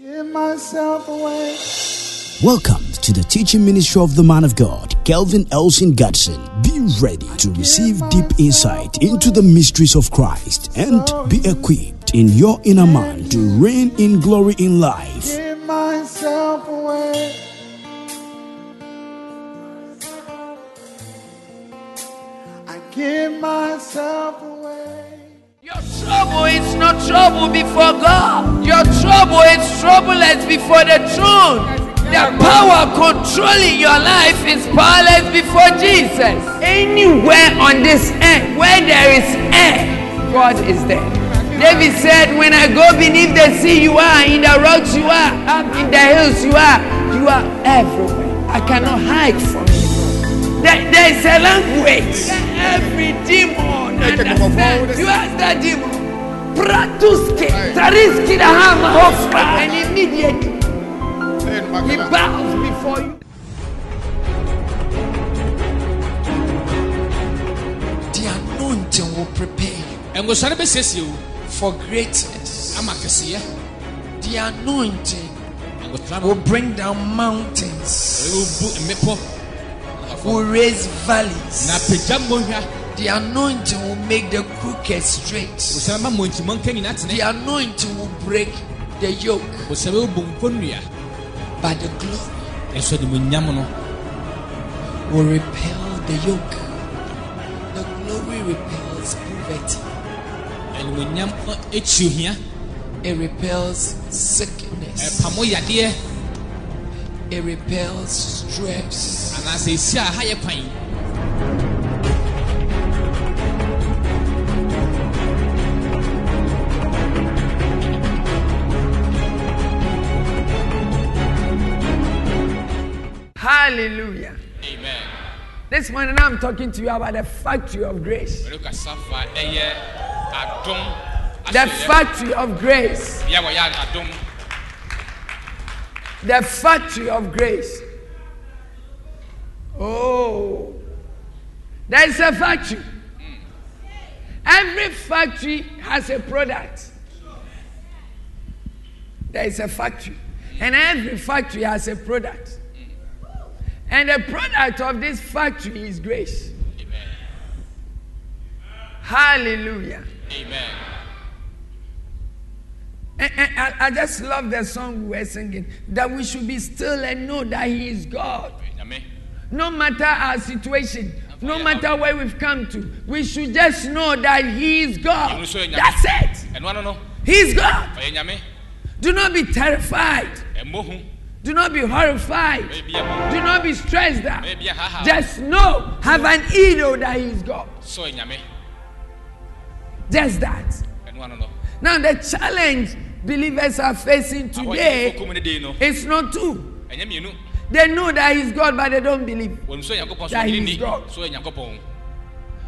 Give myself away. Welcome to the teaching ministry of the man of God, Kelvin Elson Gudson. Be ready to receive deep insight into the mysteries of Christ and be equipped in your inner man to reign in glory in life. Give myself away. I give myself away. Your trouble is not trouble before God. Your trouble is troubleless before the throne. The power controlling your life is powerless before Jesus. Anywhere on this earth where there is air, God is there. David said, When I go beneath the sea, you are. In the rocks, you are. Up in the hills, you are. You are everywhere. I cannot hide from you. There, there is a language. Every demon understands. You ask that demon. Pratuske, Tariski the hammer hofra, and immediately he bows before you. The anointing will prepare you ngosɔre bɛsiesie wo for greatness. ama eh? The anointing ngosɔre will bring down mountains, ɛbɛbu mmepɔ will raise valleys. The anointing will make the crooked straight. ngosɔre ma mmɔnkyimɔ The anointing will break the yoke ngosɔre wobu nkɔnnua by the glory ɛnso de munyam no will repel the yoke. The glory repels poverty. animuonyam akyi ohia It repels sickness. Ɛpamo yadeɛ It repels stress. anaasɛ ɛsi a ha yɛ kwan Hallelujah. amen This morning I'm talking to you about the factory of grace. mɛde kasa fa ɛyɛ adom The factory of grace. bia wɔyɛ adom The factory of grace. Oh, there is a factory. Every factory has a product. There is a factory, and every factory has a product. And the product of this factory is grace. amen Hallelujah. amen And, and I, I just love the song we were singing that we should be still and know that He is God. nyame No matter our situation, no matter where we've come to, we should just know that He is God. Ɛno nso yɛ Nyame. That's it. He is God. Do not be terrified. Do not be horrified. Do not be stressed out. Just know, have an ido that He is God. sɛ ɔyɛ nyame Just that. ɛno ano no Now, the challenge believers are facing today kokum ne den no is not two. They know that He's God, but they don't believe. wɔnim sɛ nyankopɔn so That ɔyɛ he ni is God. so ɔyɛ nyankopɔn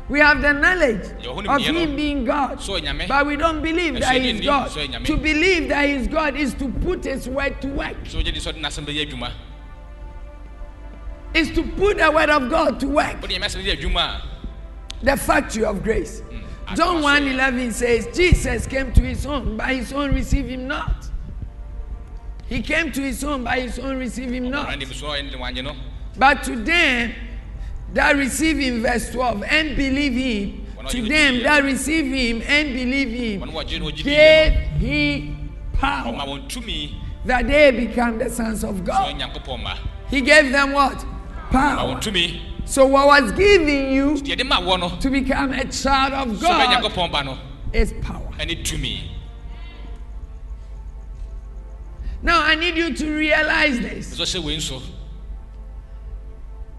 We have the knowledge of. Him being God, but we don't believe that Ɛso He is God. To believe that He is God is to put His word to work, so wogye di sɛ ɔde n'asɛm bɛyɛ adwuma is to put the word of God to work. wode nyame asɛm yɛ adwuma The factory of grace. I John pass 1 11 says, Jesus came to His own, by His own receive Him not. He came to His own, by His own receive Him not. ɔnim so ɔyɛ ne wanyɛ no But to them that receive him, verse 12, and believe him, to them that receive him and believe him, wɔn wɔgye no wɔgye gave he power that they become the sons of God. He gave them what? Power. So, what was giving you deɛ de ma wɔ no to become a child of God is power. no is to me. Now, I need you to realize this. ɛsɛ hyɛ wei nso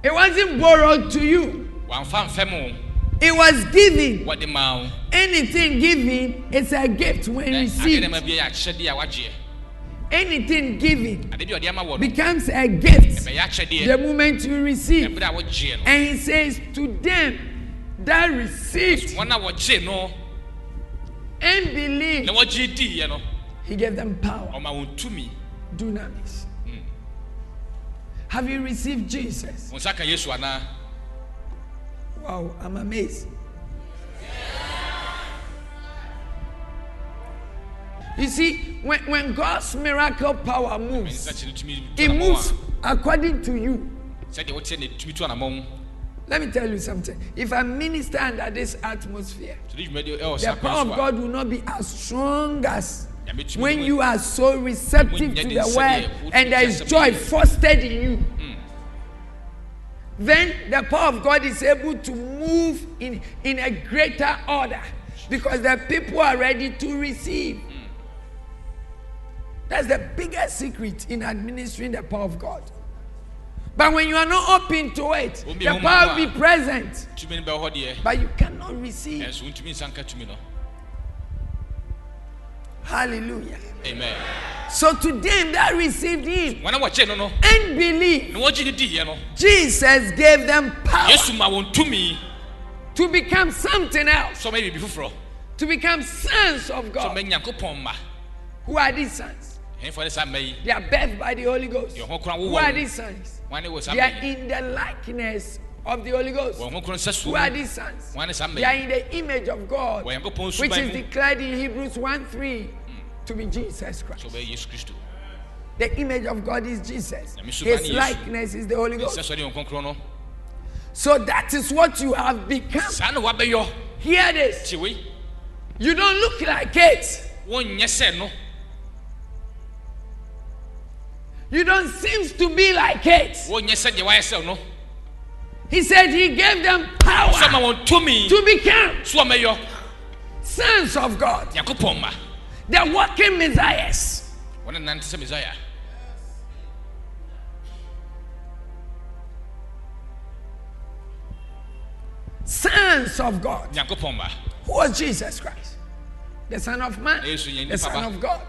It wasn't borrowed to you, wamfa mfɛm wo it was given. wɔde ma wo Anything given is a gift when eh, ade received. Anything given ade bi a ɔde ama wɔ no becomes a gift. The moment you receive. ɛberɛ a wɔgyeɛ no. And he says, To them that received wɔn a wɔgye no. And believed, na wɔgye diiɛ no. He gave them power. wɔn tumi hmm. Have you received Jesus? wɔn nsa ka yesu anaa Wow, I'm amazed. You see, when, when God's miracle power moves, nsakyerɛ tumi tu it moves according to you. sɛdeɛ woteɛ ne tumi tu anammɔn Let me tell you something. If I minister under this atmosphere, so ne dwumadi ɛwɔ the power of God will not be as strong as when you are so receptive to the word and there is joy fostered in you. Then the power of God is able to move in, in a greater order because the people are ready to receive. That's the biggest secret in administering the power of God. But when you are not open to it, the power will be present, tumi no bɛwɔ hɔ deɛ but you cannot receive. ɛnso wontumi nsa nka tumi no Hallelujah. amen. So to them that received him wɔn a wɔkyee no no. and believed, na wɔgye ne diiɛ no. Jesus gave them power yesu ma wɔn tumi to become something else, sɛ ɔmɛyɛ biribi to become sons of God. ɔmɛ nyankopɔn ma. Who are these sons? Ɛnfoɔ ne saa mma yi They are birthed by the Holy Ghost. deɛ ɔho kora Who wowɔ are no these sons? wɔn ne wɔ saa They are mma yi in the likeness of the Holy Ghost. wɔn ho kora nsa Who are suo these sons? wɔn ne saa mma They are yi in the image of God, wɔn nyankopɔn which suban is mu declared in Hebrews 1 3 to be Jesus Christ. sɛ ɔbɛyɛ yesu kristo The image of God is Jesus. Nyame suban His ne Yesu. likeness is the Holy sɛ Ghost. sɔre wɔn kɔnkɔn no So that is what you have become. saa na wabɛyɔ Hear this. tie wei You don't look like it. You don't seem to be like it. wɔnyɛ sɛ deɛ wayɛ sɛ no He said he gave them power ɔma wɔn tumi to become sons of God, nyankopɔn ma the walking messiahs. wɔn ne nante sɛ mesaia Sons of God. Who was Jesus Christ? The Son of Man, yɛ the Son of God.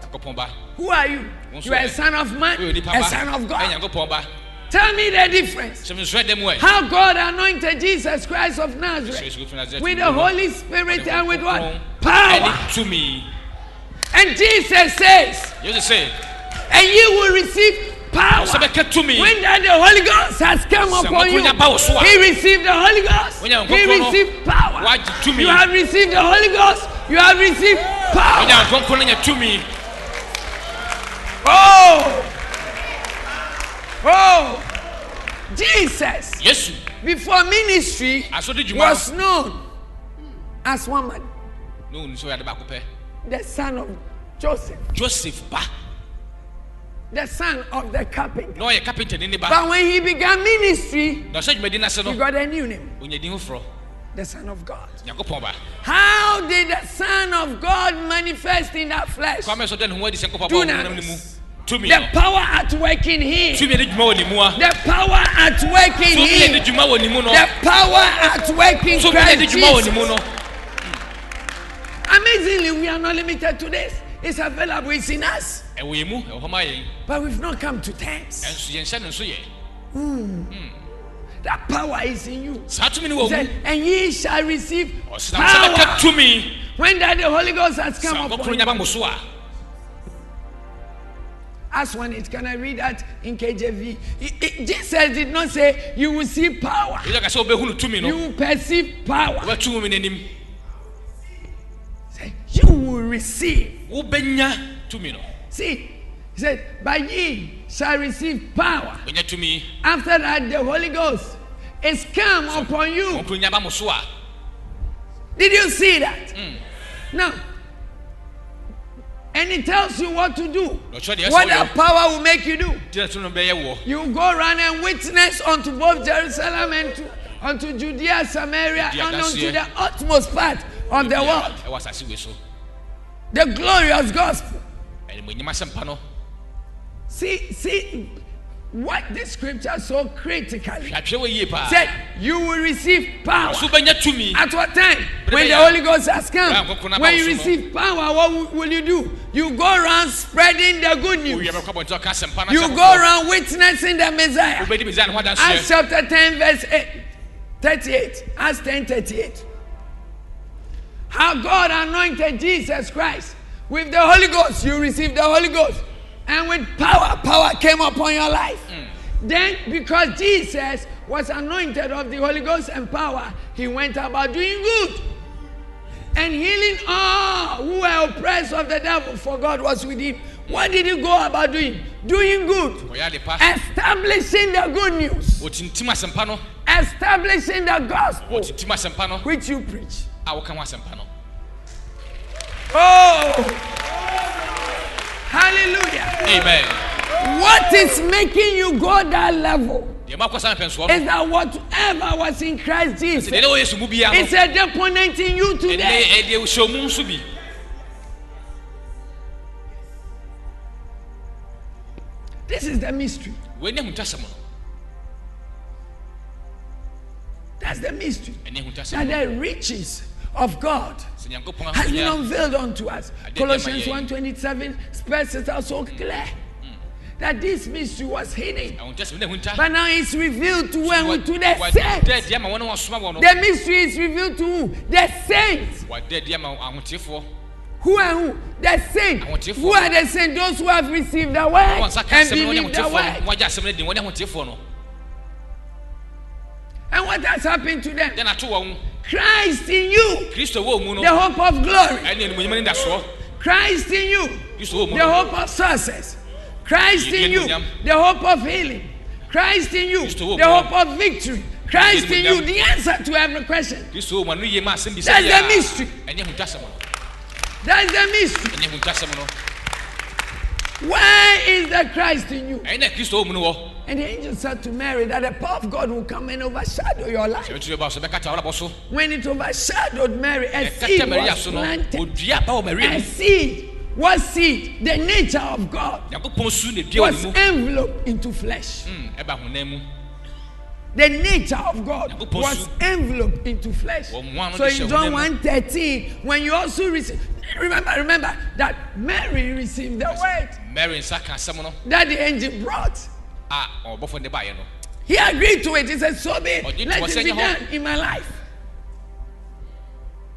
Who are you? You are a son of man, nipa a son of God. Tell me the difference. sɛ mesrɛ dɛm ɛ How God anointed Jesus Christ of Nazareth with the Holy Spirit and with what? Power. And Jesus says, and you will receive power. When the Holy Ghost has come upon you, nkonkron aba wo so he received the Holy Ghost. He received power. You have received the Holy Ghost. You have received power. ɔnya nkronkron no nya tumi. Oh, oh, Jesus. Yesu. Before ministry was known as one man, no ne ɔnu sɛ ɔyɛ ade baako pɛ the son of Joseph, joseph ba the son of the carpenter. kapentani ne ba But when he began ministry, na ɔhyɛ dwumadi no ase he got a new name, ɔnya din foforɔ the Son of God. How did the Son of God manifest in that flesh? kwame sɛ ɔda ne ho adi sɛ nkɔpɔ bɔ Dunamis. honam no mu tumi The power at work in him. tumi ne dwuma wɔ ne mu a The power at work in him. dwuma wɔ ne The power at work in Christ dwuma wɔ ne mu Jesus. Amazingly, we are not limited to this. It's available. It's in us. ɛwɔ yɛn mu ɛwɔ hɔ ma yɛn But we've not come to terms. ɛnso yɛnhyɛ no nso yɛ That power is in you. saa He no wɔ said, mu and ye shall receive ɔsena sɛ bɛka power. tumi When that the Holy Ghost has come upon you. nyaba mo so a Ask one it. Can I read that in KJV? It- it- Jesus did not say you will see power. ɛyɛ ka sɛ wobɛhunu tumi You will perceive power. wobɛtu mu n'anim Say, You will receive. Wobɛnya tumi no See, he said, But ye shall receive power. wobɛnya tumi After that, the Holy Ghost is come upon you. nkɔkoro nyaba mo so a Did you see that? Now, and it tells you what to do. What that power will make you do. You go around and witness unto both Jerusalem and to, unto Judea, Samaria, and unto the utmost part of the world. The glorious gospel. ɛnimonyam asɛmpa no See, see what this scripture so critically hwɛatwerɛ wɔ yie paa said. You will receive power. At what time? When the Holy Ghost has come. go- go now, When you receive power, what will- you do? You go around spreading the good news. wowie bɛkɔ abɔnten ɔka asɛmpa no You go around witnessing the Messiah. wobɛdi mesia ne ho Acts chapter 10, verse 8, 38. Acts 10 38. How God anointed Jesus Christ with the Holy Ghost. You received the Holy Ghost. And with power, power came upon your life. Mm. Then, because Jesus was anointed of the Holy Ghost and power, he went about doing good. and healing all who were oppressed of the devil, for God was with him. What did he go about doing? Doing good, ɔyɛ ade pa establishing the good news, ɔtintim asɛmpa no establishing the gospel ɔtintim asɛmpa no which you preach. Oh, hallelujah. amen What is making you go that level is that whatever was in Christ Jesus deɛ ne wɔ yesu mu biara no is a deponent in you today. ɛdeɛ hyɛ mu nso bi This is the mystery. wei ne ahutasɛm no That's the mystery. That the riches of God has been unveiled unto us. Colossians them, 1.27 spells it out so clear that this mystery was hidden. ahotasɛm ne ahunta But now it's revealed to, when, to the saints. adi ama wɔne wɔsoma wɔ no The mystery is revealed to who? The saints. wadɛ adi ama ahotefoɔ Who are who? The saints. Who are the saints? Those who have received the word and asɛm no wɔne believe the word. no wɔagye asɛm no di wɔne ahotefoɔ no And what has happened to them? Dɛn ato wɔn Christ in you, kristo wɔ mu no the hope of glory. ɛne animonyam ne dasoɔ Christ in you, kristo wɔ mu the hope of success. Christ in you, the hope of healing. Christ in you, the hope of victory. Christ in you, the answer to every question. kristo wɔ mu ano yie ma asɛm bi sɛ That's the mystery. a ɛne ahutasɛm no That's the mystery. ɛne ahutasɛm no Where is the Christ in you? ɛne na kristo wɔ mu no wɔ And the angel said to Mary that the power of God will come and overshadow your life. When it overshadowed Mary, a seed was planted. A seed. What seed? The nature of God was enveloped into flesh. Mm, mu The nature of God was enveloped into flesh. So in John honam 1:13, when you also receive, remember, remember that Mary received the word mary that the angel brought. A ɔbɔfoɔ ne baeɛ no He agreed to it. He said, So be Let it be done in my life.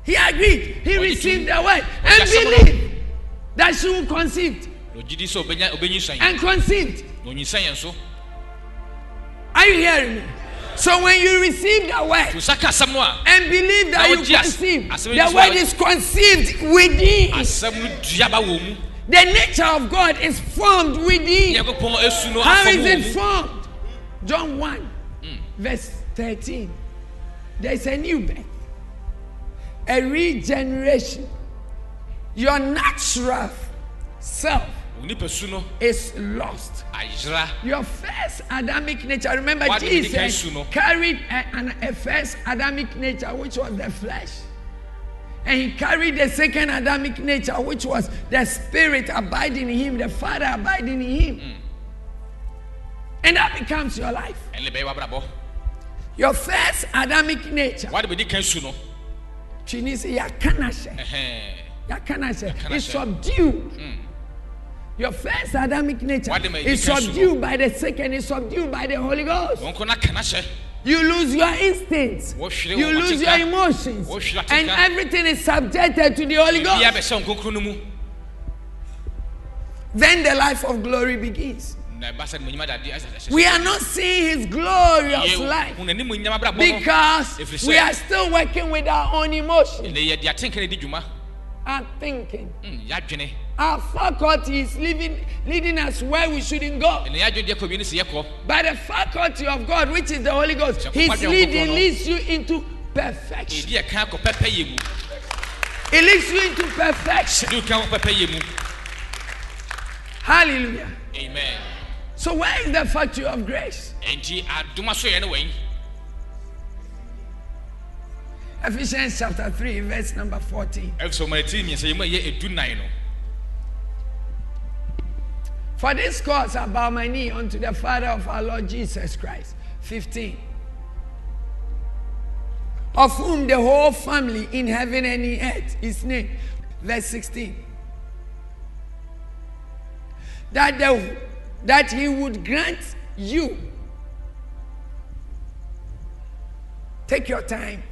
He agreed. He received the word and believed that she will conceive na ɔgye di sɛ ɔbɛnya ɔbɛnyi nsan and conceived. na ɔnyinsɛn yɛn so Are you hearing me? So when you receive the word and believe that you yes, conceive, as the word is conceived within. Asɛm no dua ba wɔ mu The nature of God is formed within. nyankopɔn asu no How is it formed? John 1, Mm. verse 13. There's a new birth, a regeneration. Your natural self wo nipa su no is lost. Your first Adamic nature, remember What did he Jesus carried a, an, a first Adamic nature, which was the flesh. And he carried the second Adamic nature, which was the spirit abiding in him, the Father abiding in him. Mm. And that becomes your life. ɛne bɛyɛ wabrabɔ Your first Adamic nature, wade bɛdi kan su no Chinese yakanashe, ɛhɛn yakanashe, Yakanashe. is subdued. Your first Adamic nature What you is subdued by the second, is subdued by the Holy Ghost. Wɔn kɔ na kana hyɛ You lose your instincts. Wɔhwere You wɔn lose ateka. your emotions. Wɔhwere ateka. And everything is subjected to the Holy bia Ghost. bɛhyɛ nkonkro no mu Then the life of glory begins. na ɛba sɛ nimonyam adadeɛ ɛsɛ ɛhyɛ We are not seeing his glorious Yɛwo, life wo n'animonyam abrabɔ no because Ɛfiri sɛ- we are still working with our own emotions, ɛnɛ yɛde atenka ne di dwuma our thinking. Yɛadwene Our faculty is leading, leading us where we shouldn't go. ɛnɛ yɛadwene deɛ kɔ bi ne sɛ yɛkɔ But the faculty of God, which is the Holy Ghost, Sɛ His leading leads you into perfection. ɛdi ɛka kɔ pɛpɛyɛ mu It leads you into perfection. ɛdi ka kɔ pɛpɛyɛ mu Hallelujah. amen So where is the factory of grace? enti adoma so yɛ ne Ephesians chapter 3, verse number 14. For this cause I bow my knee unto the Father of our Lord Jesus Christ. 15. Of whom the whole family in heaven and in earth is named. Verse 16. That, the, that he would grant you. Take your time.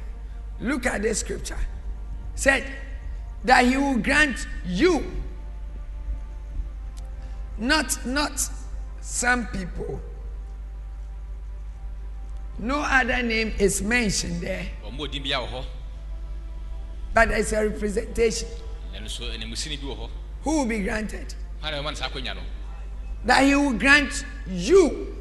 Look at this scripture. Said that he will grant you not not some people no other name is mentioned there ɔmɔ odin bia wɔ hɔ But there's a representation ɛno so animusini bi wɔ hɔ who will be granted. hana ɛma no saa akonnwa no That he will grant you.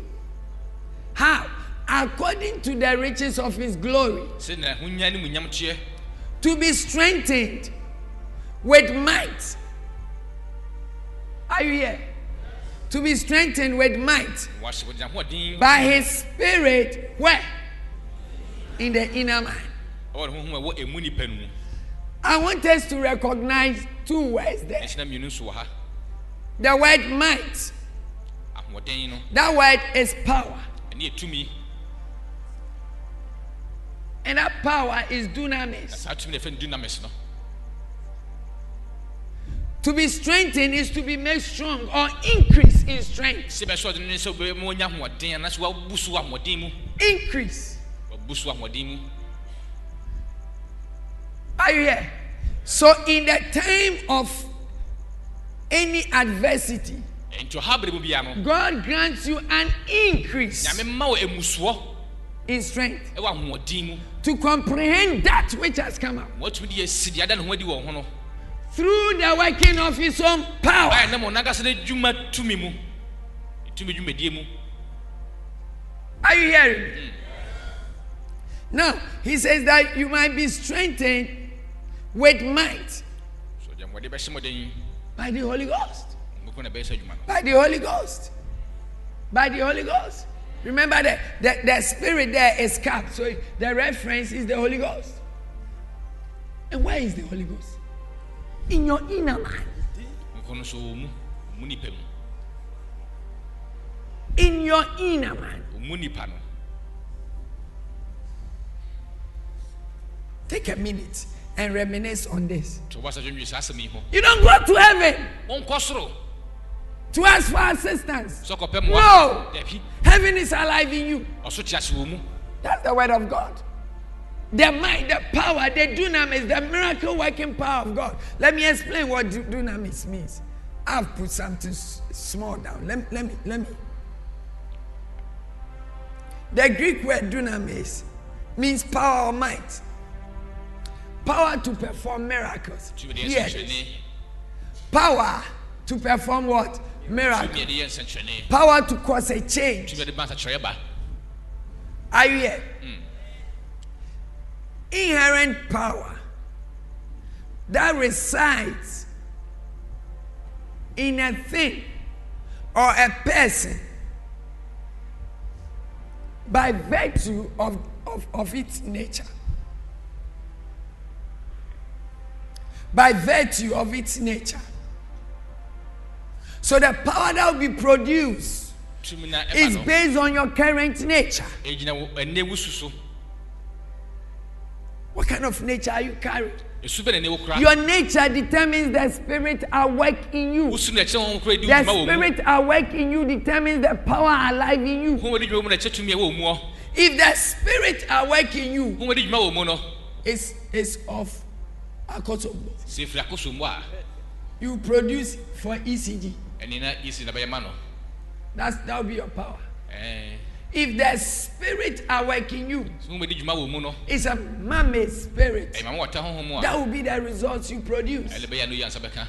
How? According to the riches of his glory. sɛnea ahonya ne mu nyamteɛ To be strengthened with might. Are you here? To be strengthened with might wahyɛ wɔgyina hoɔden by his spirit. Where? In the inner man. ɛwɔ ne honhom a ɛwɔ ɛmu nipa no mu I want us to recognize two words there. ɛhyina mmienu nso wɔ ha The word might. ahoɔden no That word is power. ɛne yɛ tumi And that power is na dunamis. To be strengthened is to be made strong or increase in strength. sɛ bɛsɛ ɔde no ne sɛ wobɛma ɔnya ahoɔden anaasɛ wabu so wɔ ahoɔden mu. Increase. wabu so wɔ ahoɔden mu. Are you here? So, in the time of any adversity, ɛnti ɔha bere mu bia no God grants you an increase nyame ma wɔ emusoɔ in strength. Ɛwɔ ahoɔden mu. To comprehend that which has come up through the working of His own power. ayɛ nam ɔnankasa no adwuma tumi mu tumi dwumadie mu Are you hearing me? Now, He says that you might be strengthened with might so deɛ mmɔde bɛhyɛ mmɔden by the Holy Ghost. mbɛkɔ na bɛyɛ sɛ adwuma no By the Holy Ghost. By the Holy Ghost. Remember that the, the spirit there is cap. So the reference is the Holy Ghost. And where is the Holy Ghost? In your inner man. nkɔ no so wɔ mu ɔmu nipa mu In your inner man. ɔmu nipa no Take a minute and reminisce on this. nti wɔba sɛ dwendwe saa asɛm yi ho You don't go to heaven wɔnkɔ soro to ask for assistance. sɛ ɔkɔpɛ No. mmoa dabi Heaven is alive in you. ɔso te ase wɔ mu That's the word of God. The might, the power, the dunamis, the miracle working power of God. Let me explain what du- dunamis means. I've put something small down. Let, let me, let me. The Greek word dunamis means power or might. Power to perform miracles. tumi de yɛ Hear this. nsɛnkyerɛnne Power to perform what? Miracles. de yɛ nsɛnkyerɛnne Power to cause a change. tumi de ba nsakyerɛeɛ ba Are you here? Inherent power that resides in a thing or a person by virtue of, of, of its nature. By virtue of its nature. So the power that will be produced is based on your current nature. What kind of nature are you carrying? esu bɛ na ɛnɛ wo kora Your nature determines the spirit at work in you. wusu na ɛkyɛ wɔn kora di The dwuma wɔ mu spirit at work in you determines the power alive in you. wɔn di dwuma mu na ɛkyɛ tumi a ɛwɔ mu hɔ If the spirit at work in you wɔn di dwuma wɔ mu no is is of akotobo, sɛ efiri akoso mu a you produce for ECG. ɛne na yɛsi na bɛyɛ ma no That's that will be your power. ɛɛ If the spirit at work in you wɔn di dwuma wɔ mu no is a man-made spirit, ɛyɛ ma wɔn ɔta honhom mu a that will be the results you produce. ɛlɛ bɛyɛ no yɛ ansa bɛka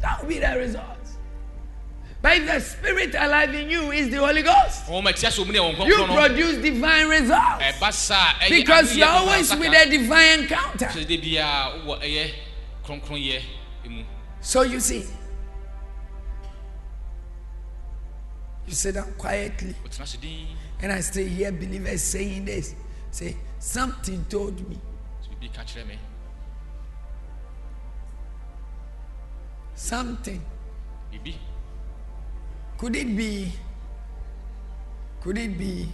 That will be the results. But if the spirit alive in you is the Holy Ghost, wɔn ma ti ase wɔn mu ne wɔn you produce divine results. saa ɛyɛ Because you're always with a divine encounter. sɛ de bia wɔ ɛyɛ kronkron yɛ mu So you see, you sit down quietly, wɔtena ase din and I still hear believers saying this. Say, something told me, sɛ bibi ka kyerɛ me something. Could it be, could it be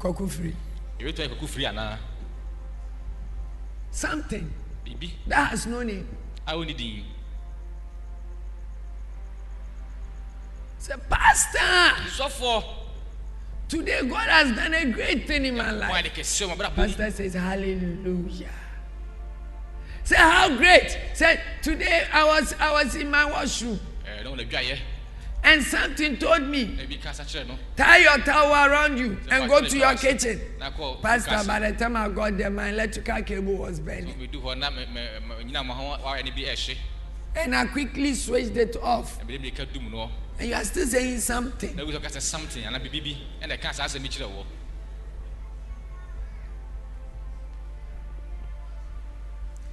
to yɛ kɔkɔ firi anaa Something. That has no name. a wɔn Say, Pastor, sɔfo today God has done a great thing in my life. Pastor says, Hallelujah. Say, how great? Say, today I was I was in my washroom. And something told me, tie your towel around you and go to your kitchen. Pastor, by the time I got there, my electrical cable was burning. And I quickly switched it off. Ɛbɛde mirika dum no And you are still saying something. na wu sɛ ɔka sɛ something anaa biribi bi ɛna ɛka saa asɛm kyerɛ wɔ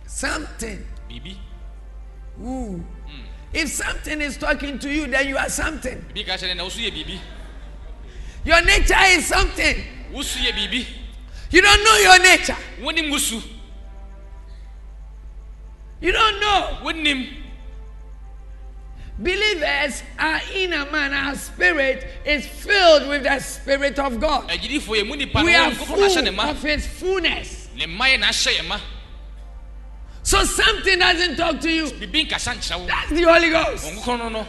Something. biribi Ooh. Hmm. If something is talking to you, then you are something. biribi ka kyerɛ na wo so yɛ biribi Your nature is something. so yɛ biribi You don't know your nature. wonim wo su You don't know. wonim Believers are in a man. Our spirit is filled with the Spirit of God. agyidifoɔ yɛ mu nipa We are wɔnkɔkɔ na hyɛ ne full of His fullness. ne mma yɛ na ahyɛ yɛ ma So something doesn't talk to you. biribi nkasa nkyerɛ wo That's the Holy Ghost. ɔnkokɔ no no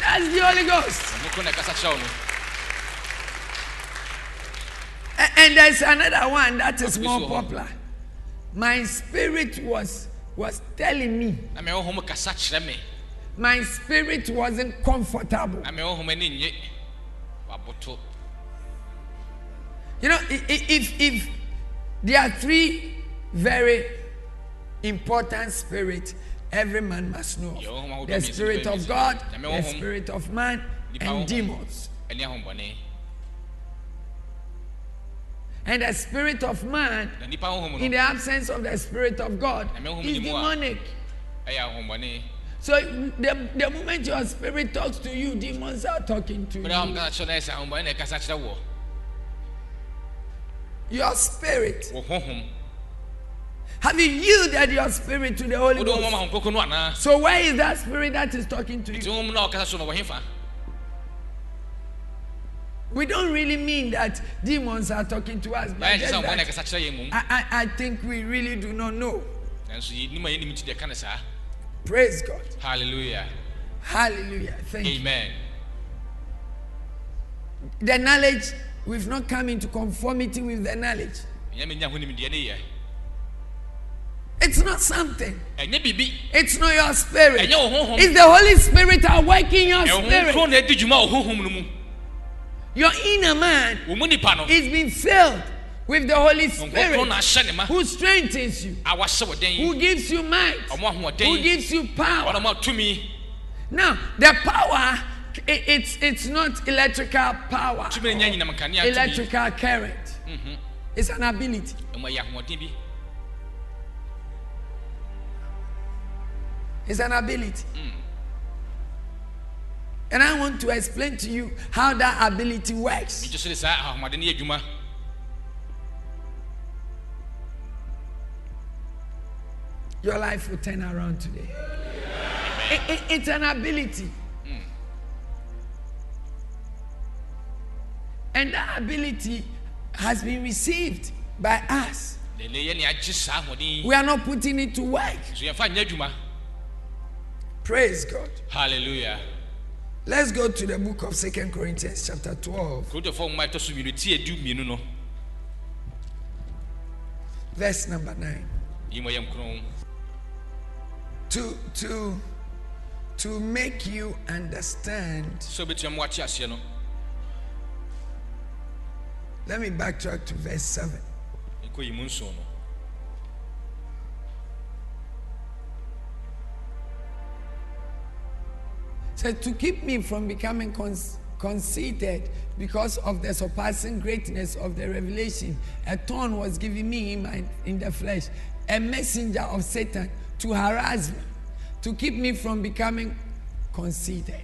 That's the Holy Ghost. ɔnkokɔ na ɛkasa kyerɛ wo no A- And there's another one that is more popular. My spirit was was telling me. na mɛ honhom kasa kyerɛ me. My spirit wasn't comfortable. na mɛ honhom ani nye waboto. You know, i- i- if if there are three very important spirits every man must know the spirit of God, the spirit of man, and demons. And the spirit of man, na nipa honhom in the absence of the spirit of God, Na me honhom is ni mu a- demonic. So the, the moment your spirit talks to you, demons are talking to bere a wɔn you. kasa kyerɛ no ɛyɛ sɛ ahombɔne na ɛkasa kyerɛ wɔ Your spirit. Have you yielded your spirit to the Holy Ghost? ma ahonkoko no anaa So where is that spirit that is talking to you? We don't really mean that demons are talking to us, but just kyɛ sɛ ahombɔne na that ɛkasa kyerɛ yɛn mmom I, I, I think we really do not know. nanso yɛnim a yɛnim nti deɛ ɛka no saa Praise God. hallelujah Hallelujah. Thank you. amen The knowledge, we've not come into conformity with the knowledge. ɛnyɛ menya ho nimdeɛ ne yɛ It's not something. Eh, it's not your spirit. Eh, honhom It's the Holy Spirit at work in your eh, spirit. Your inner man wɔ mu nipa is being filled with the Holy ɔnkɔ kro na Spirit ahyɛ ne ma. who strengthens you, a wahyɛ wɔ den who gives you might, who gives you power. Now, the power, i- it's, it's not electrical power, tumi no nya nyinam nkanea electrical current. Mm-hmm. It's an ability. ɛmo ɛyɛ ahoɔden bi It's an ability. Mm. And I want to explain to you how that ability works. megye so de saa ahoɔden no yɛ adwuma Your life will turn around today. It- it- it's an ability. Hmm. And that ability has been received by us. na ɛnɛ yɛ ne agye saa ahoɔden yi We are not putting it to work. so yɛmfa nyɛ adwuma Praise God. hallelujah Let's go to the book of Second Corinthians, chapter 12, kurotofoɔ nwoma ɛtɔ so mmienu ti edu mmienu no verse number 9. yi mo yɛ nkron To, to, to make you understand, sɛ wobɛtumi mo ate aseɛ no let me backtrack to verse 7. Ɛkɔ yi mu nson no said to keep me from becoming con- conceited because of the surpassing greatness of the revelation a thorn was given me in, my, in the flesh a messenger of satan to harass me to keep me from becoming conceited.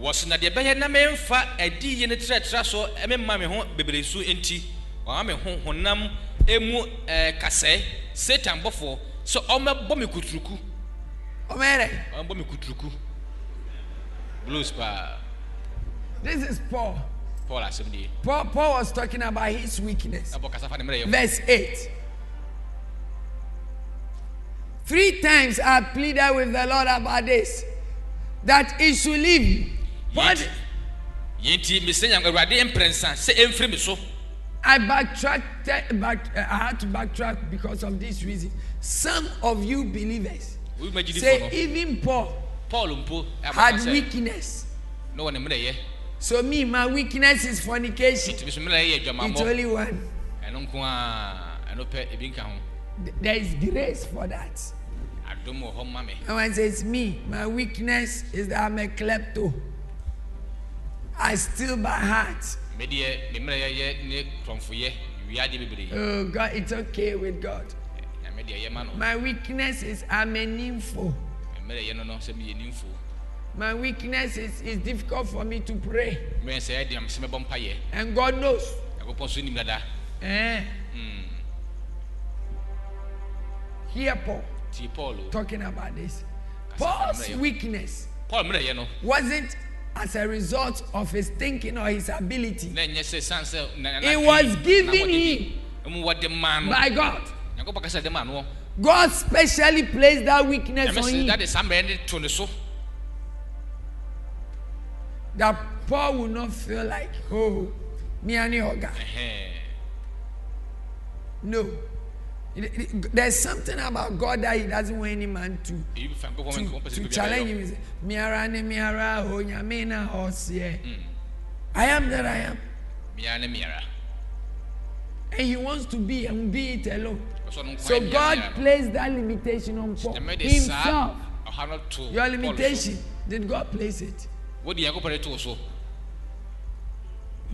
Wɔso na deɛ ɛbɛyɛ na memfa adi yie no trɛtrɛ so memma me ho bebree so enti ɔma me ho honam emu ɛɛ kasɛɛ satan bɔfoɔ sɛ ɔmɛbɔ me kuturuku. Omere, ɔmɛbɔ me kuturuku blues paa this is paul. Paul asɛm paul paul was talking about his weakness. Na bɔ kasa fa ne mmerɛ yɛ verse 8 three times i pleaded with the lord about this that he should leave me. Paul- yɛnti mesɛ nyam awurade mprɛnsa sɛ ɛmfiri so. I backtracked. Back, I had to backtrack because of this reason. Some of you believers, obi ma gyidifo Say even Paul paul mpo had weakness. na wɔ ne mmerɛyɛ So me, my weakness is fornication. so yɛ It's only one. ɛno nko a ɛno pɛ ebi nka ho Th- There is grace for that. adom wɔ hɔ ma me And one says, Me, my weakness is that I'm a klepto. I steal by heart. medeɛ ne mmerɛyɛ yɛ ne krɔmfoyɛ wiade bebree Oh, God, it's okay with God. deɛ no My weakness is I'm a nympho. Mmerɛyɛ no no sɛ meyɛ nimfo My weakness is it's difficult for me to pray. mmerɛ sɛ ɛde am sɛ mɛbɔ mpayɛ And God knows. nyankopɔn so nim dada Eh? Hear Paul tie paul o talking about this. Kasa Paul's from there. weakness paul mmerɛyɛ no wasn't as a result of his thinking or his ability na ɛnyɛ sɛ san sɛ na- na- It na- was na given wɔde bi. him ɛmu wɔde maa no by God. Nyankopɔn kasa de maa no God specially placed that weakness on him dade saa to ne so that Paul will not feel like, oh, me and your guy. No. There's something about God that He doesn't want any man to Eyi bi fa nkɔfɔ to, nkɔfɔ pɛ sɛ to challenge him. Say, Miara ne miara o nyame na ɔseɛ. Hmm. I am that I am, Mia ne miara and He wants to be and be it alone. Ɔsɔ no nkwa So yɛ mia God mia no. placed that limitation on Paul Nyame de Himself. saa ɔha no to Your Paul so. limitation, did God place it? wode nyankopɔn de to so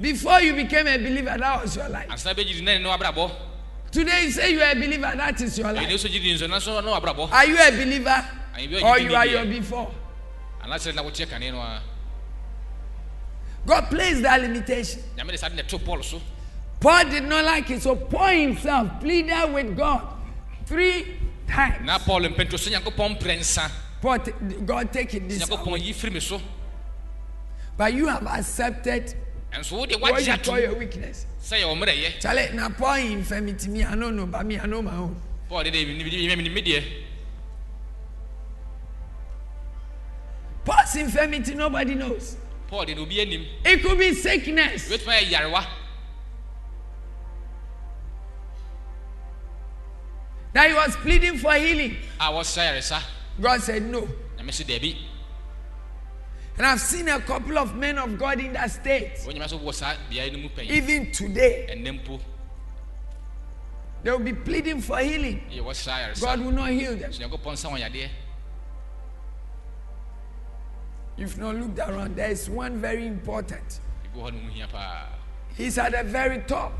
Before you became a believer, that was your life. ansa bɛgyidi na ne ne wabrabɔ Today you say you are a believer, that is your ɛyɛ life. ne so gyidi nso na so ne wabrabɔ Are you a believer Are you a or you are believer? your before? anaasɛ na woteɛ kane no a God placed that limitation. Nyame de saa de ne to paul did not like it, so Paul himself pleaded with God three times. na paul mpɛnto so nyankopɔn mprɛ nsa Paul, God take it this nyankopɔn yi firi me so But you have accepted and so what you call your weakness. Say sɛ yɛwɔ mmerɛyɛ Charlie, now Paul infirmity me, I don't know, but me, I know my own. paul de de me deɛ Paul's infirmity, nobody knows. paul de obi anim It could be sickness. wobɛtumi ayɛ yarewa That he was pleading for healing. I was wɔsa sir. God said no. nyame so daabi And I've seen a couple of men of God in that state. wɔnyama so wɔ saa beaeɛ no mu panyi Even today, they will be pleading for healing. God will not heal them. so nyankopɔn nsa wɔn yadeɛ If not looked around, there is one very important. ebi wɔ hɔ no mu hia paa He's at the very top.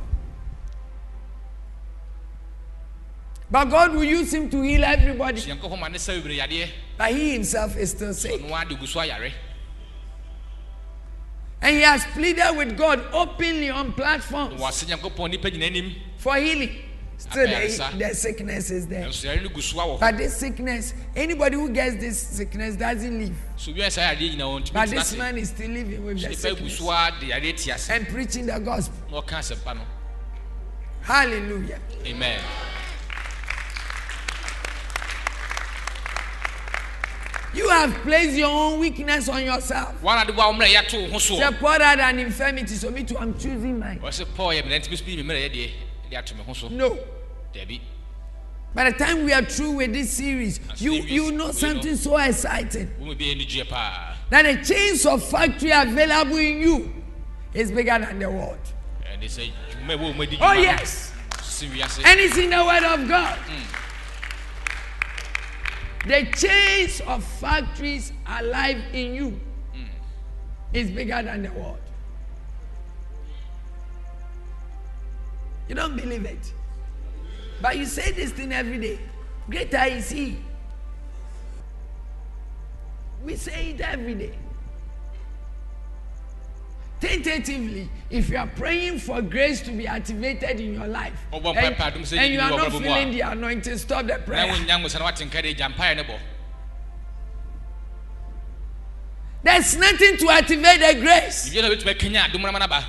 But God will use him to heal everybody. so nyankopɔn ma ne sa bebree yadeɛ But he himself is still sick. ɔno ade gu so ayare And he has pleaded with God openly on platforms wɔase nyankopɔn nipa nyina anim for healing. Still, the, the sickness is there. ɛnso yare no gu so awɔ hɔ But this sickness, anybody who gets this sickness doesn't live. so obiara saa yadeɛ nyina wɔn But this man is still living with the sickness so a de yadeɛ te ase and preaching the gospel. Hallelujah. amen You have placed your own weakness on yourself. wɔn ade bɔ a wɔn mmerɛ yɛato wo ho so Say, Paul had an infirmity, so me too, I'm choosing mine. wɔsɛ paul yɛ mmerɛ ntumi so bi me mmerɛ yɛ deɛ de ato me ho so No. daabi By the time we are through with this series, you, you know something so exciting. wo mu bi anigyeɛ paa That the chains of factory available in you is bigger than the world. ɛne sɛ dwuma ɛwɔ mu adi Oh, yes. And it's in the word of God. The chains of factories alive in you is bigger than the world. You don't believe it. But you say this thing every day. Greater is He. We say it every day. Tentatively, if you are praying for grace to be activated in your life, Oh, one and, papa, don't say and you you are do not a feeling brabo the anointing, stop the na prayer. wonya ngo sɛ na wate nka de agya mpaeɛ ne bɔ There's nothing to activate the grace. biribiara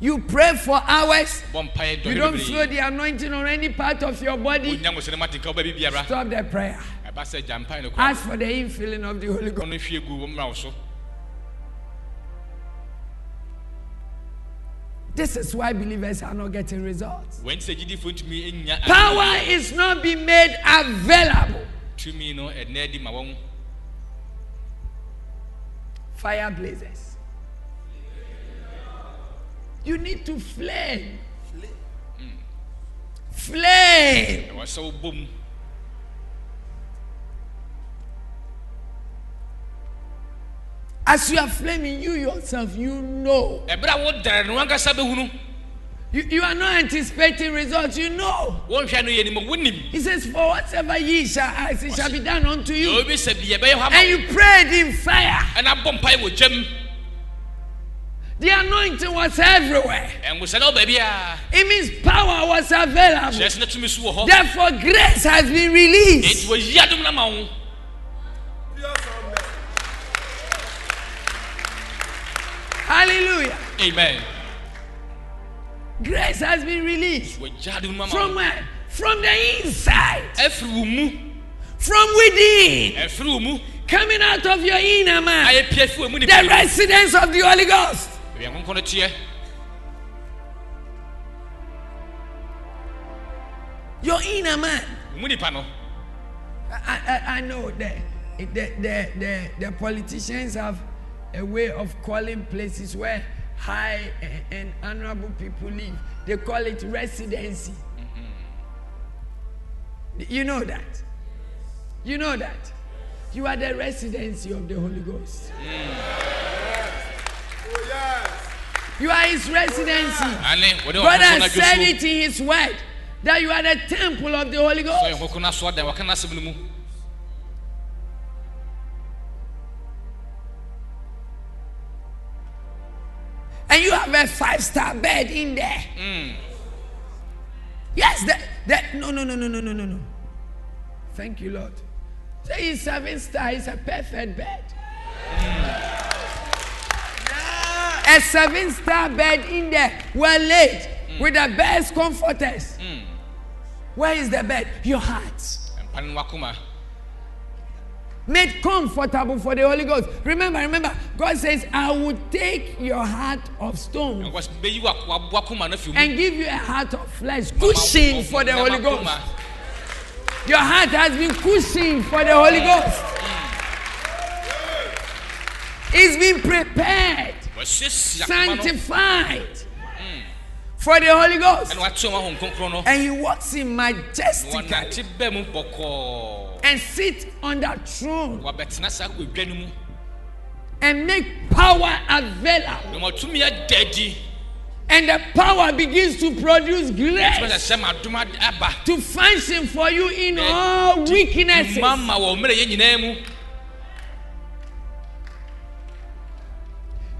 You pray for hours. You don't feel the anointing on any part of your body. Stop the prayer. Ask for the infilling of the Holy Ghost. This is why believers are not getting results. Power is not being made available. Fire blazes. you need to flay. Flay. Ẹ̀wá sọ bom. As you are flaming, you yourself, you know. Ẹ̀bẹ̀rẹ̀ àwọn dẹ̀rẹ̀ ni wọ́n kásá bẹ́ẹ̀ hunu. You, you are not anticipating results, you know. Wọ́n hwẹ́ no yẹ ni mo wú ni. He says, for whatever ye shall ask, it shall be done unto you. Yóò bí sẹ̀bi yẹ bẹ́ẹ̀ yẹ hwá. And you prayed in fire. Ẹ̀nà bọ̀ mpa yẹ wò jẹ́ mu. The anointing was everywhere. It means power was available. Therefore, grace has been released. Hallelujah. Amen. Grace has been released. From where? From the inside. From within. Coming out of your inner man. The residence of the Holy Ghost a nkronkron no teɛ Your inner man. mu nipa no I, I, I know that the, the, the, the politicians have a way of calling places where high and, and honorable people live. They call it residency. You know that. You know that. You are the residency of the Holy Ghost. You are his residency. God has said it in his word that you are the temple of the Holy Ghost. And you have a five star bed in there. Mm. Yes, that, that no, no, no, no, no, no, no, no. Thank you, Lord. So seven star, is a perfect bed. A seven star bed in there, well laid, with the best comforters. Where is the bed? Your heart. mpa no wakoma Made comfortable for the Holy Ghost. Remember, remember, God says, I will take your heart of stone nkɔ bɛyi wak- wakoma no afiri mu and give you a heart of flesh, cushion for the Holy Ghost. Your heart has been cushioned for the Holy Ghost. It's been prepared, sanctified. For the Holy Ghost. And he walks in majestically and sits on that throne. And make power available. And the power begins to produce grace. To function for you in all weaknesses.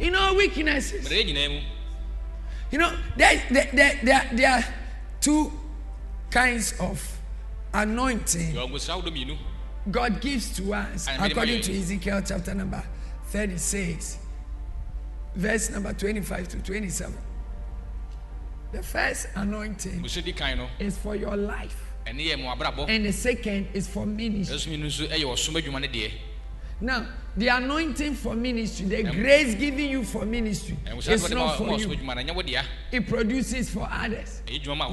In all weaknesses. mmerɛ yɛ nyinaa mu You know, there, there, there, there, there are two kinds of anointing yɛwɔ ngosira ahodoɔ mmienu God gives to us according to Ezekiel chapter number 36, verse number 25 to 27. The first anointing ngosira di kan no is for your life, ɛne yɛ mo abrabɔ and the second is for ministry. Now, the anointing for ministry, the grace given you for ministry, it's not for you. It produces for others.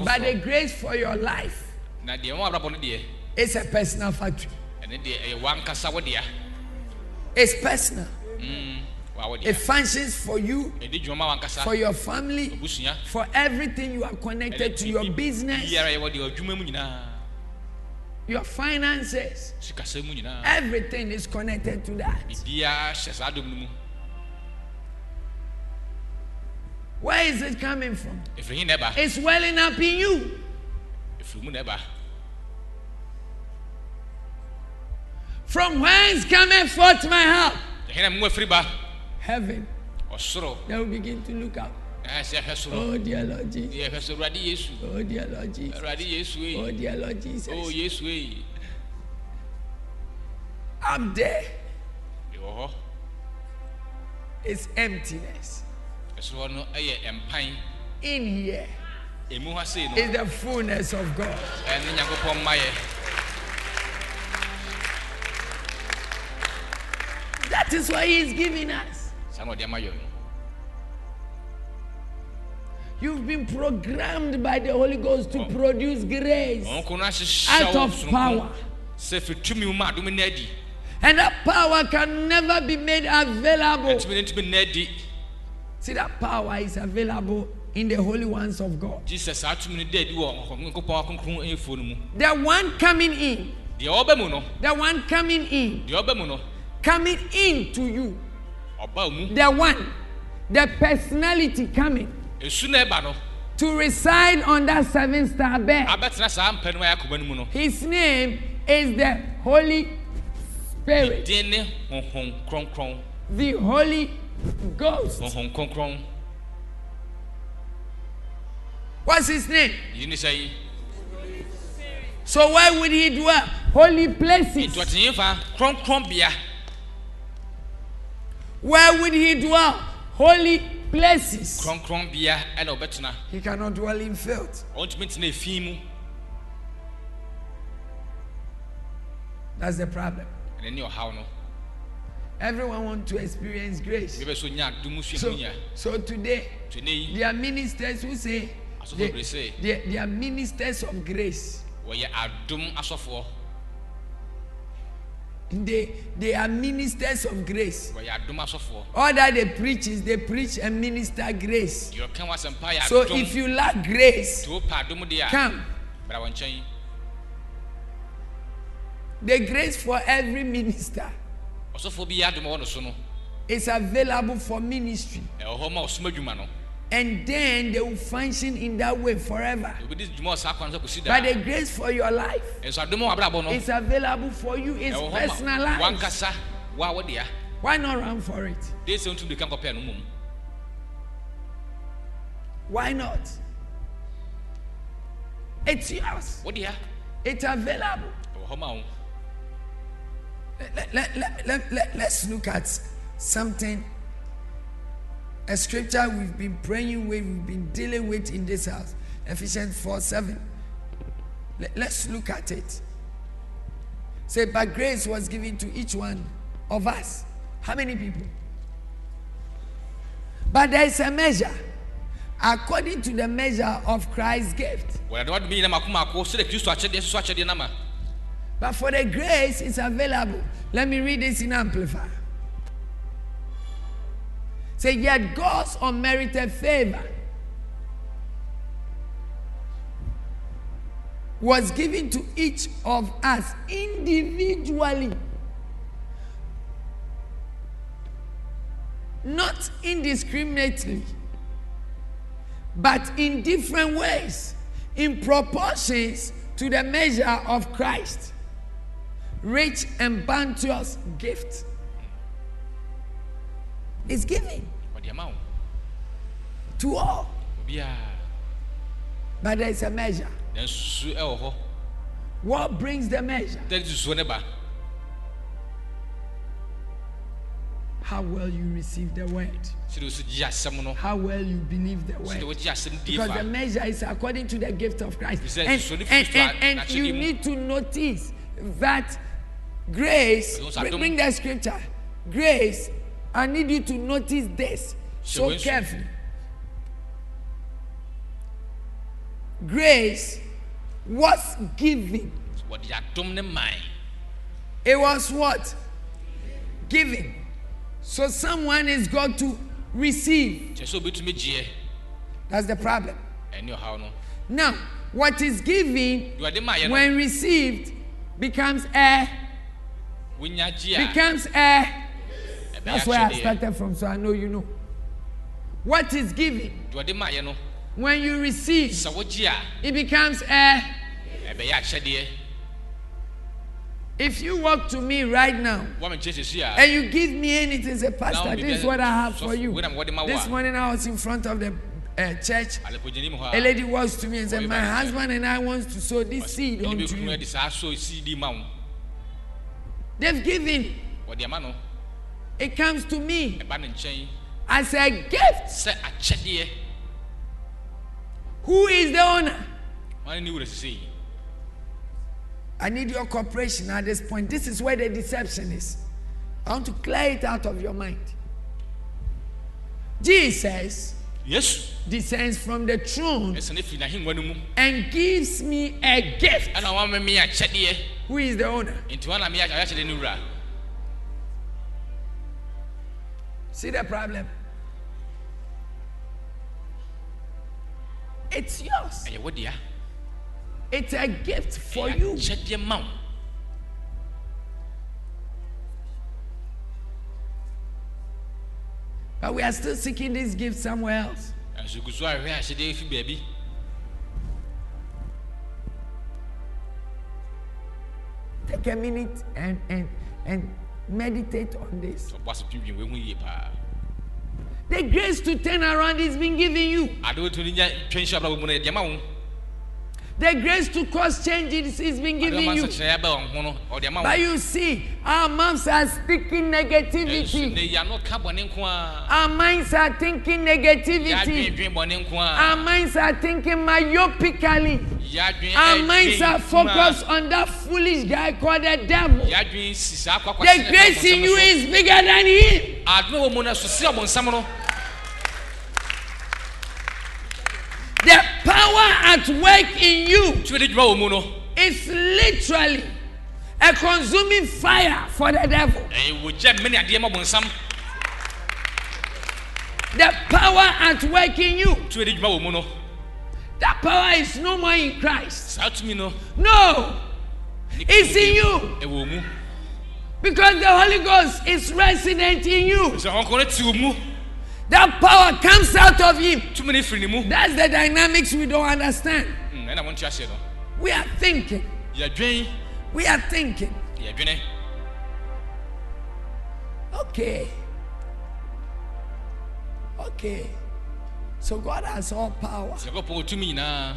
But the grace for your life, it's a personal factory. It's personal. It functions for you, for your family, for everything you are connected to, your business your finances. sikasɛm mu nyinaa Everything is connected to that. biribiara hyɛ saa dom no mu Where is it coming from? ɛfiri hi na ɛba It's welling up in you. ɛfiri mu na ɛba From whence cometh forth my help? ɛhe na mu afiri ba Heaven. They will begin to look up. As a Oh dear Lord Jesus. Oh dear Lord Jesus. Oh dear Lord Jesus. Oh Yesu. I'm there. Oh. It's emptiness. So no, I am pine. In here is the fullness of God. That is why He's giving us. You've been programmed by the Holy Ghost to produce grace. ɔno ko no ahyehyɛ Out of power. sɛ firi tumi mu ma adom no adi And that power can never be made available. atumi no ntumi nna adi See, that power is available in the holy ones of God. gye sɛ saa tumi no da adi wɔ nyankopɔn akronkron ɛfuo no mu The one coming in, deɛ ɔba mu no the one coming in, deɛ ɔba mu no coming into you, the one, the personality coming ɛsu no ɛba no to reside on that seven star bed. abɛtena saa mpɛ no a akoma no mu no His name is the Holy Spirit, din ne honhom kronkron the Holy Ghost. honhom kronkron What's his name? ne sɛ yi So where would he dwell? Holy places. Where would he dwell? Holy places. kronkron bea ɛna ɔbɛtena He cannot dwell in filth. ɔntumi ntena efi mu That's the problem. ɛna ne ɔhaw no Everyone wants to experience grace. so So, today, yi there are ministers who say they, say. they, they are ministers of grace. Wɔyɛ adom asɔfoɔ They, they are ministers of grace. wɔyɛ adom asɔfoɔ All that they preach is they preach and minister grace. deɛ ɔka w'asɛmpa yɛ So adom if you lack grace, nti wopɛ adom deɛ a come. bra wɔ nkyɛn The grace for every minister ɔsɔfoɔ bi yɛ adom a ɛwɔ no so no is available for ministry. ɛwɔ hɔ ma ɔsom adwuma no And then they will function in that way forever. obɛdi dwuma wɔ saa kwan no sɛ kɔsi But the grace for your life ɛnso adom a wabrabɔ no is available for you. It's ɛwɔ hɔ ma personalized. wankasa wo a wodea Why not run for it? de sɛ wotum de ka nkɔpɛ no mmom Why not? It's yours. wodea It's available. ɛwɔ hɔ ma wo Let, let, let, let, let, let's look at something, a scripture we've been praying with, we've been dealing with in this house. Ephesians 4 7. Let, let's look at it. Say, but grace was given to each one of us. How many people? But there is a measure according to the measure of Christ's gift. wɔyɛde wadom yi na mako mako sɛdeɛ kristo akyɛdeɛ soso akyɛdeɛ no ma But for the grace, is available. Let me read this in Amplified. Say, yet God's unmerited favor was given to each of us individually, not indiscriminately, but in different ways, in proportions to the measure of Christ. Rich and bounteous gift is given wɔde ama wo to all, but there is a measure. na nsusu ɛwɔ hɔ What brings the measure? dɛde susuo ne ba. How well you receive the word, sɛdeɛ wosi gye asɛm no. How well you believe the word. wogye asɛm die Because the measure is according to the gift of Christ. And, and, and, and you need to notice that grace, bring, are bring dumb. the scripture, grace, I need you to notice this so carefully. Grace was given. wɔde adom ne man It was what? Given. So someone is going to receive. kyerɛ sɛ obɛtumi gyeɛ That's the problem. ɛne ɔhaw no Now, what is given deɛ ɔde maayɛ no when received becomes a wonya gye a becomes a that's where I started from so I know you know. What is given deɛ ɔde maayɛ no when you receive sɛ wogye a it becomes a if you walk to me right now woame nkyerɛ sɛsi a and you give me anything say pastor this is what I have for you. when I'm- what am I this morning I was in front of the uh, church. A lady walks to me and said my husband and I want to sow this seed unto you. de saa so cd ma wo they've given. Wɔde ama no it comes to me ɛba ne nkyɛn as a gift who is the owner wane ne wura sesei I need your cooperation at this point. This is where the deception is. I want to clear it out of your mind. Jesus yesu descends from the throne ɛsɛne firi n'ahengua no mu and gives me a gift. ɛna wama me akyɛdeɛ Who is the owner? See the problem? It's yours. ɛyɛ wo dea It's a gift for you. akyɛdeɛ ma wo But we are still seeking this gift somewhere else. ɛnso gu so ahwehwɛ ahyɛdeɛ fi baabi Take a minute and and and meditate on this. ɔbɔ ase twidwin wei ho yie paa The grace to turn around is being given you. The grace to cause changes is being ade given ɔma you. nsɛkyerɛeɛ bɛ wɔn ho no ɔde ma wo But you see, our mouths are speaking ɛnso negativity. ne yɛano ka bɔne nko a Our minds are thinking negativity. yɛadwendwen bɔne nko Our a minds are thinking myopically. yɛadwen Our ɛdwen minds are kuma. focused on that foolish guy called the devil. yɛadwen si saa akɔ The grace in you is bigger than him. Power at work in you tumi de dwuma wɔ mu no is literally a consuming fire for the devil. ɛyɛ wɔgya mene adeɛ ma bɔnsam The power at work in you. tumi de dwuma wɔ mu no That power is no more in Christ. saa tumi no No, it's in you because the Holy Ghost is resident in you. That power comes out of him. tumi ne firi ne That's the dynamics we don't understand. Mm, ɛna monte aseɛ no We are thinking. We are thinking. Okay. Okay. So God has all power. sɛ yɛkɔpɔ wɔ tumi nyinaa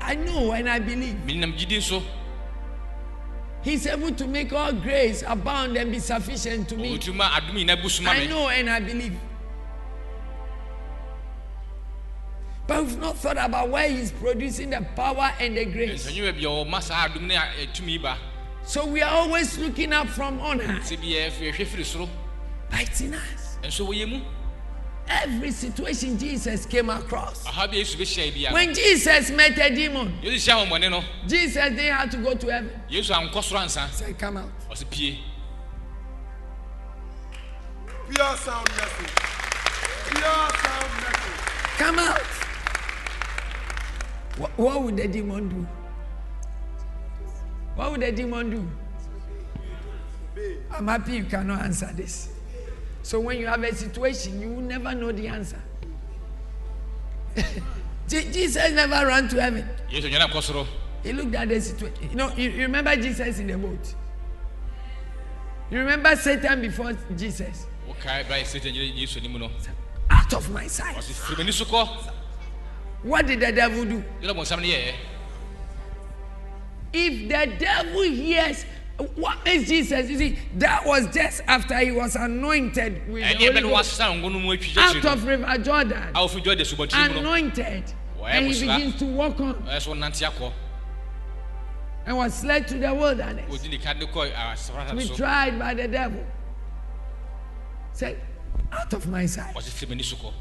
I know and I believe. menam gyidi nso He's able to make all grace abound and be sufficient to me. tumi ma adom nyinaa bu soma I know and I believe. But we've not thought about where He's producing the power and the grace. nsɛnwuma bi a ɔma saa adom ne a- ɛ, tumi ba So we are always looking up from on high. sɛ bi yɛhwɛ firi soro But it's in us. nso wɔyɛ mu Every situation Jesus came across. aha bi a yesu bɛhyia bi a When Jesus met a demon, yesu hyia wɔmmɔne no Jesus didn't have to go to heaven. yesu ankɔ soro ansa He said, Come out. ɔsɛ pie Pure sound message. Pure sound message. Come out. What, what would the demon do? What would the demon do? I'm happy you cannot answer this. So when you have a situation, you will never know the answer. Jesus never ran to heaven. yesu nyɛ kɔ soro He looked at the situation. You know, you, you remember Jesus in the boat. You remember Satan before Jesus. wokae bra satan gyina yesu anim Out of my sight. What did the devil do? yɛdɛ bɔnsam no yɛɛ If the devil hears what makes Jesus, you see, that was just after he was anointed with the Holy Ghost. wasesa ngo no mu out of River Jordan, a wofiri dwa de subɔtiri mu no anointed, and he begins to walk on. Ɛyɛ so nante akɔ and was led to the wilderness. Ɔdi ne ka de kɔ asafrata to be tried by the devil. Said, out of my sight. ɔsɛ firi m'ani so kɔ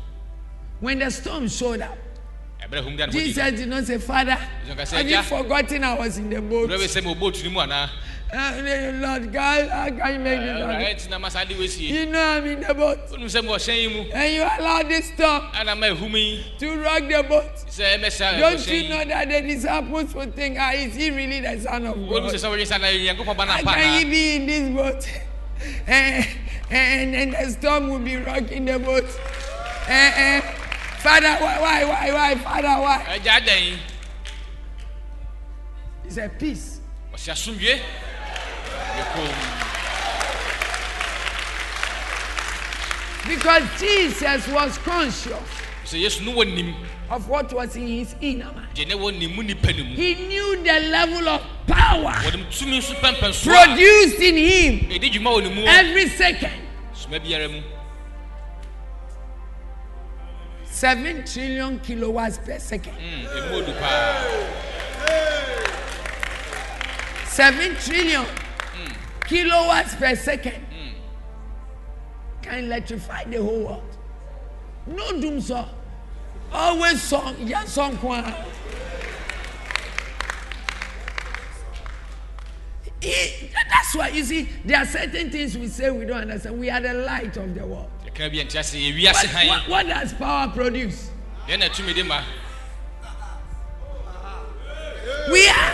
When the storm showed up, Jesus did not say, Father, Jesus said, have you "Yeah." forgotten I was in the boat? wurɛ bɛ sɛ ma ɔbɔ tuni mu anaa Uh, Lord God, how can you make this happen? ɛti na ma saa de wɔasie You know I'm in the boat, wonim sɛ ma ɔhyɛn yi mu and you allow this storm ana ma ahum yi to rock the boat. sɛ ɛmɛsa Don't ɔhyɛn you yi know that the disciples would think, ah, is he really the son of wonim sɛ God? sɛ wɔyɛ sa na nyankopɔn ba no How apa can he anaa be in this boat? and, and, and the storm will be rocking the boat. Eh, eh. Father, why, why, why, why, Father, why? agya adan He said, peace. Because Jesus was conscious sɛ yesu no wɔ nim of what was in his inner man. deɛ ne wɔ nim mu nipa ne mu He knew the level of power wɔde tumi nso pɛmpɛ so a produced in him ɛdi dwuma wɔ ne mu every second. Soma biara mu Seven trillion kilowatts per second. Mm, ɛmu odu paa Seven trillion kilowatts per second can electrify the whole world. no doom song always song yẹn song. He- That's why you see there are certain things we say we don't understand. We are the light of the world. Yɛka bi nti What, what, what does power produce? yɛn na tumi de ma We are.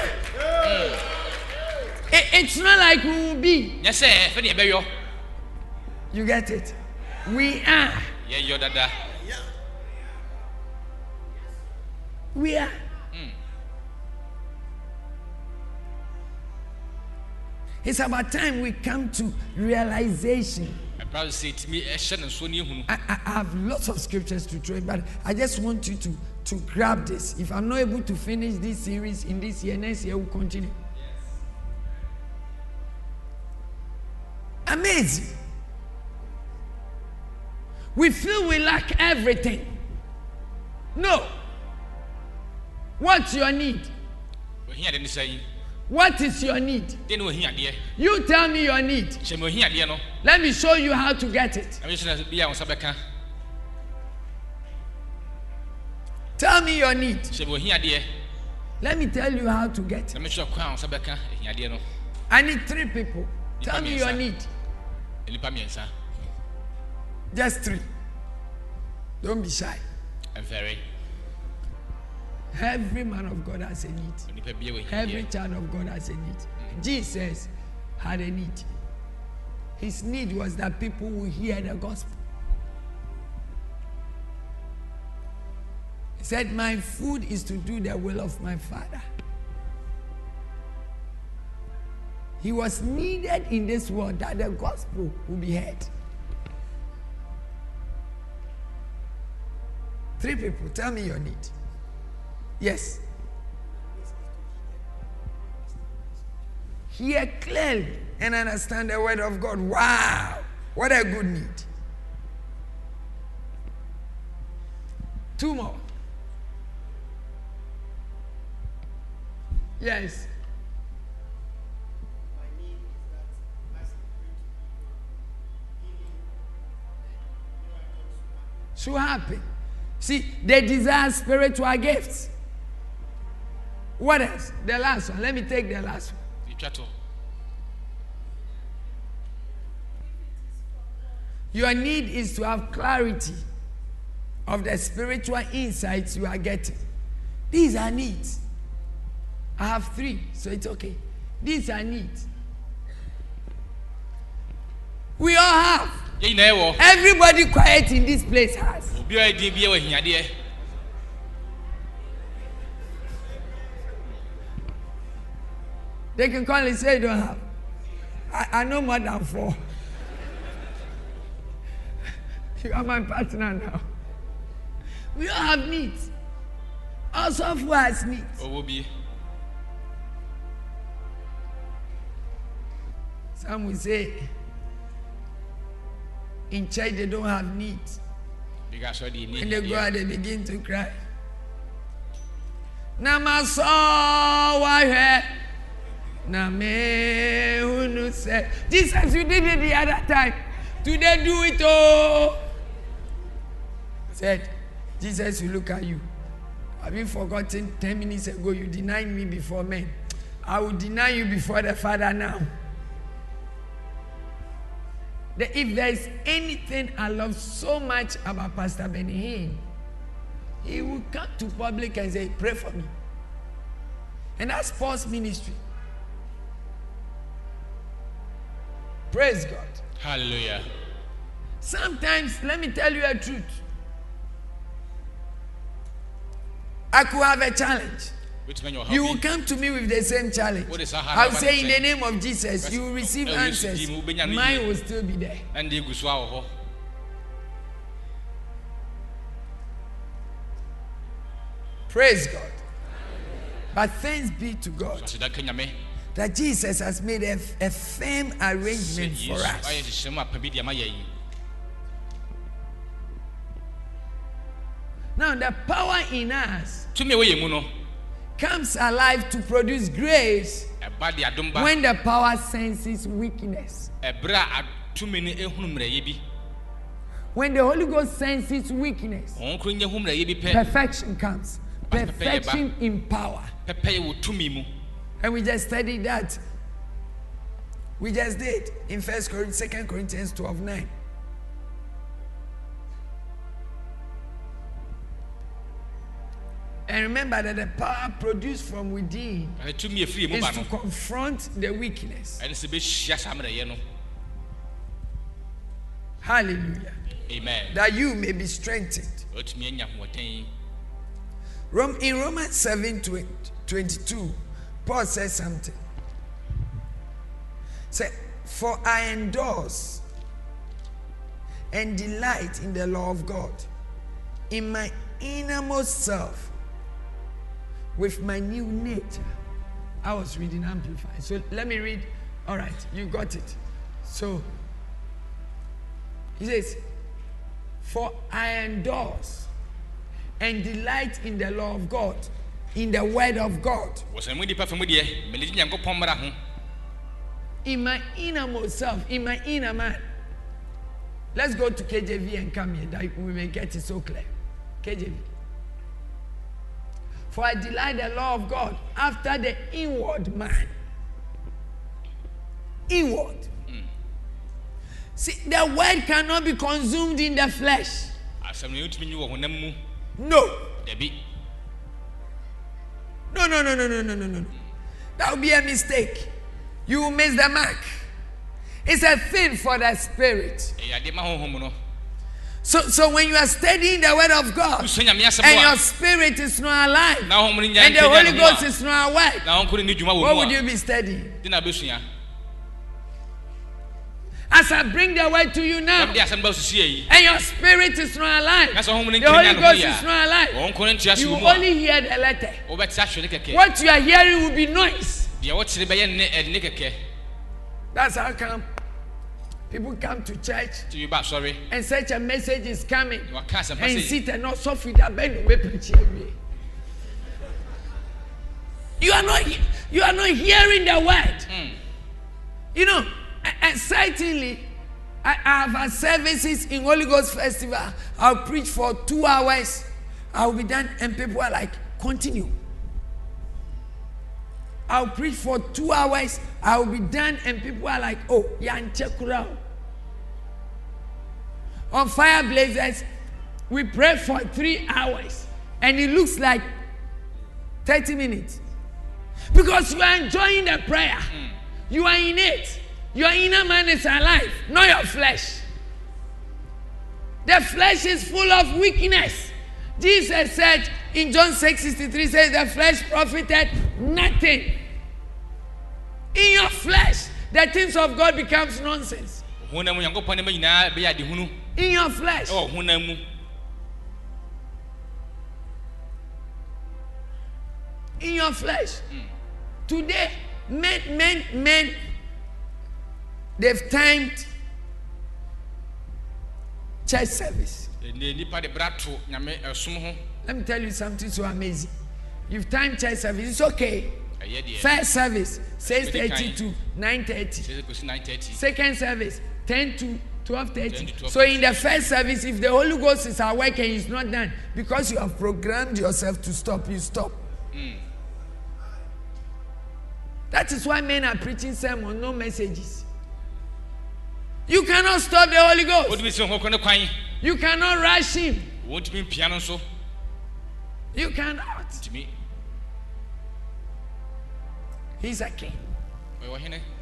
It- it's not like we will be. nyɛ sɛ ɛfɛ ne yɛbɛyɔ You get it? We are. yɛyɔ dada We are. Hmm. It's about time we come to realization. Ɛbra sɛ tumi ɛhyɛ ne nsoɔ ne ehunu I, have lots of scriptures to throw, but I just want you to, to grab this. If I'm not able to finish this series in this year, next year we'll continue. Amazing. We feel we lack everything. No. What's your need? ohia de ne sa yi What is your need? de ne ohia deɛ You tell me your need. hyɛ me ohia deɛ no Let me show you how to get it. ɛmɛ hyɛ na bi a wɔn nsa bɛka Tell me your need. hyɛ me ohia deɛ Let me tell you how to get it. na mɛ hyɛ kwan a wɔn nsa bɛka ohia deɛ no I need three people. Tell me your need. nipa mmiɛnsa Just three. Don't be shy. ɛmfɛre Every man of God has a need. nipa bi a ohia Every child of God has a need. Jesus had a need. His need was that people will hear the gospel. He said, My food is to do the will of my Father. He was needed in this world that the gospel will be heard. Three people, tell me your need. Yes. Hear clearly and understand the word of God. Wow. What a good need. Two more. Yes. So happy. See, they desire spiritual gifts. What else? The last one. Let me take the last one. to Your need is to have clarity of the spiritual insights you are getting. These are needs. I have three, so it's okay. These are needs. We all have. yɛn nyinaa wɔ Everybody quiet in this place has. They can call and say you don't have. I, I know more than four. you are my partner now. We all have needs. Also, who has needs? will be. Some will say in church they don't have ka sɔ de ni When they go out, they begin to cry. Namaso wahe na me hunu say Jesus, you did it the other time. Today do it oh. Said Jesus, will look at you. Have you forgotten? Ten minutes ago you denied me before men. I will deny you before the Father now. The- if there is anything I love so much about Pastor Benny he will come to public and say, Pray for me. And that's Paul's ministry. Praise God. hallelujah Sometimes, let me tell you a truth. I could have a challenge. You will come to me with the same challenge. What is? I will say, in the name of Jesus, you will receive answers. Jim, wobɛnya no Mine will still be there. na de egu so a Praise God. But thanks be to God so aseda ka nyame that Jesus has made a, a firm arrangement for us. ayɛ nhyehyɛmu apa bi de ama yɛn Now, the power in us tumi a ɛwɔ yɛn comes alive to produce grace ɛba de adom ba when the power senses weakness. ɛberɛ a tumi no ehunu mmerɛyɛ bi when the Holy Ghost senses weakness, wɔn koro nyɛ humna yɛ bi pɛ perfection comes. Perfection in power. Pɛpɛyɛ wɔ tumi mu And we just studied that. We just did in First Corinthians, Second Corinthians 12 9. And remember that the power produced from within ɛne tumi efiri mu is to confront the weakness. ɛne sɛ bɛhyia saa mmerɛyɛ no Hallelujah. amen That you may be strengthened. ɔtumi anya ahoɔden Rom, in Romans 7 22, Paul says something. Say, For I endorse and delight in the law of God, in my innermost self, with my new nature. I was reading Amplified. So let me read. All right, you got it. So he says, For I endorse and delight in the law of God, in the word of God, wɔsɛn mu nipa fɛ mu deɛ mɛlɛgye nyankopɔn mmara ho in my innermost self, in my inner man. Let's go to KJV and come here that we may get it so clear. KJV. For I delight the law of God after the inward man. Inward. See, the word cannot be consumed in the flesh. no No. No, no, no, no, no, no, no. That would be a mistake. You will miss the mark. It's a thing for the spirit. ɛyɛ adeɛ ma honhom no So, so when you are studying the word of God wosua nyame asɛm and your spirit is not alive na honhom no nya and the Holy Ghost is not awake, a na wɔnkɔ no ni dwuma what would you be studying? De na bɛsua As I bring the word to you now de asɛm ba susua yi and your spirit is not alive, na sɛ honhom no the Holy nkiri nya ne ho Ghost is not alive, wɔnkɔ no ntua you only hear the letter. wobɛte ahwɛ ne kɛkɛ What you are hearing will be noise. deɛ wɔkyerɛ bɛyɛ ne ɛde ne kɛkɛ That's how come people come to church nti bi ba asɔre and such a message is coming. and sit and not suffer that bend away preach away. You are not you are not hearing the word. You know, and certainly I, have had services in Holy Ghost Festival. I'll preach for two hours. I'll be done, and people are like, continue. I'll preach for two hours. I'll be done, and people are like, oh, yanche kurao on fire blazers we pray for three hours and it looks like 30 minutes because you are enjoying the prayer mm. you are in it your inner man is alive not your flesh. The flesh is full of weakness. Jesus said in john 6 63 says the flesh profited nothing. In your flesh the things of god becomes nonsense. Honam mu nyankopɔn ne ma nyinaa bɛyɛ adehunu in your flesh. Oh, mu in your flesh. Today, men, men, men, they've timed church service. ɛnɛ nipa de bra to nyame ɛsom ho Let me tell you something so amazing. You've timed church service, it's okay. First service, 6.30 kind. to 9.30. sɛ kɔsi 930 Second service, 10 to 12.30. 10 to 12:30. So in the first service, if the Holy Ghost is at work and it's not done, because you have programmed yourself to stop, you stop. Hmm. That is why men are preaching sermon, no messages. You cannot stop the Holy Ghost. wotumi si hɔ kɔ ne kwan You cannot rush him. wɔntumi mpia no nso You cannot. He's a king.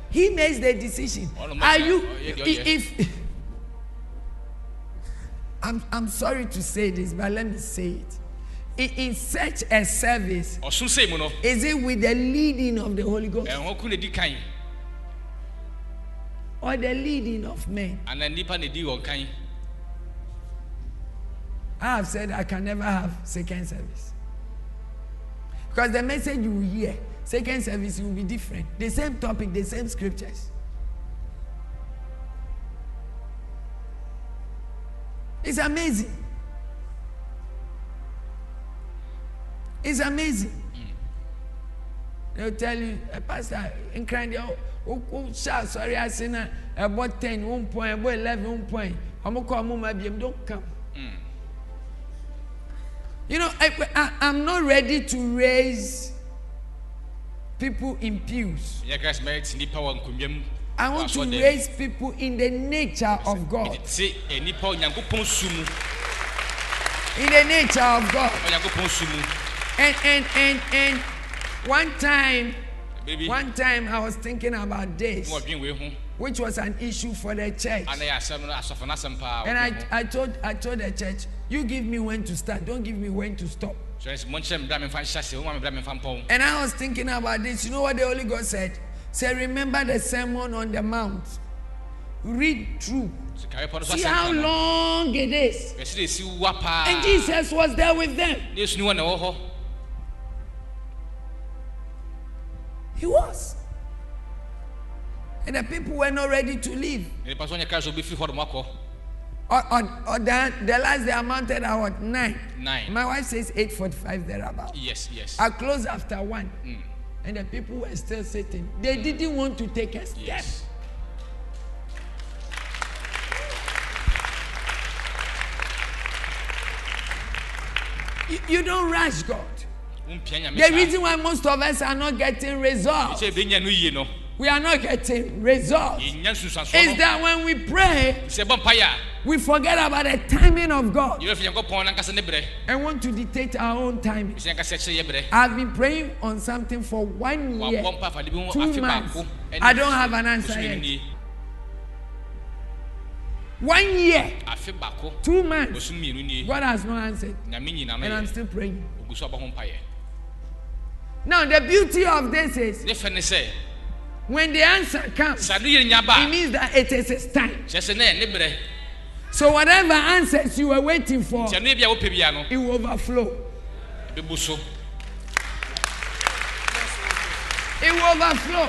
He makes the decision. Are you? oh, yeah, yeah, i- yeah. If I'm, I'm sorry to say this, but let me say it. In, in such a service, ɔsom sei mu no is it with the leading of the Holy Ghost or the leading of men? anaa nipa na di wɔn kan I have said I can never have second service. Because the message you hear, second service will be different. The same topic, the same scriptures. It's amazing. It's amazing. They'll tell you eh, pastor nkran deɛ wo hyɛ asɔre ase na ɛbɔ ten one point ɛbɔ eleven one point ɔmo kɔ ɔmo ma biem don't come. You know, I, I, I'm not ready to raise people in pews. I want to raise people in the nature of. God. Mu In the nature of God. And and and and one time, one time I was thinking about this, wɔdwen wei ho which was an issue for the church. ana yɛ asɛm no asɔfo no asɛm paa And. I, I told I told the church, you give me when to start, don't give me when to stop. So it's monkyerɛ me bra memfa nhyɛ ase woma me bra memfa mpɔn And I was thinking about this. You know what the Holy Ghost said? Say, remember the sermon on the mount. Read through. sikawe pɔ no so See how asɛm ka no long it is. yɛsɛ dɛ ɛsi wa paa And Jesus was there with them. He was. And the people were not ready to leave. na nipa so ɔnyɛ kra sɛ obɛfiri hɔ nom akɔ Or, or, or the, the last they amounted at what? Nine. Nine. My wife says 8.45 thereabout. yes yes I closed after one. Mm. And the people were still sitting. They didn't want to take a step. yes You, you don't rush God. Wompia nyame The saa reason why most of us are not getting results, sɛ ɛbɛnya no yie no. we are not getting results, yɛnya nsunsuasoɔ is no that when we pray, sɛ ɛbɔ mpayɛ a we forget about the timing of God. Yɛbɛfiri nyankopɔn no ankasa ne berɛ and want to dictate our own timing. ɛsɛ ankasa kyerɛ yɛ berɛ I've been praying on something for one year, wabɔ mpa afade bi ho two afe months. baako ɛne I don't have an answer bosome no yet. nie. One year, afe baako two months. bosom mmienu nie God has not answered, nyame nyina no and I'm yɛ still praying. Now, the beauty of this is ne fɛ ne sɛ when the answer comes, sɛ ade yɛ nya ba it means that it is His time. kyerɛ sɛ ne yɛ ne berɛ So, whatever answers you were waiting for, nti ɛno yɛ bi a wopɛ bia no it will overflow. It will overflow.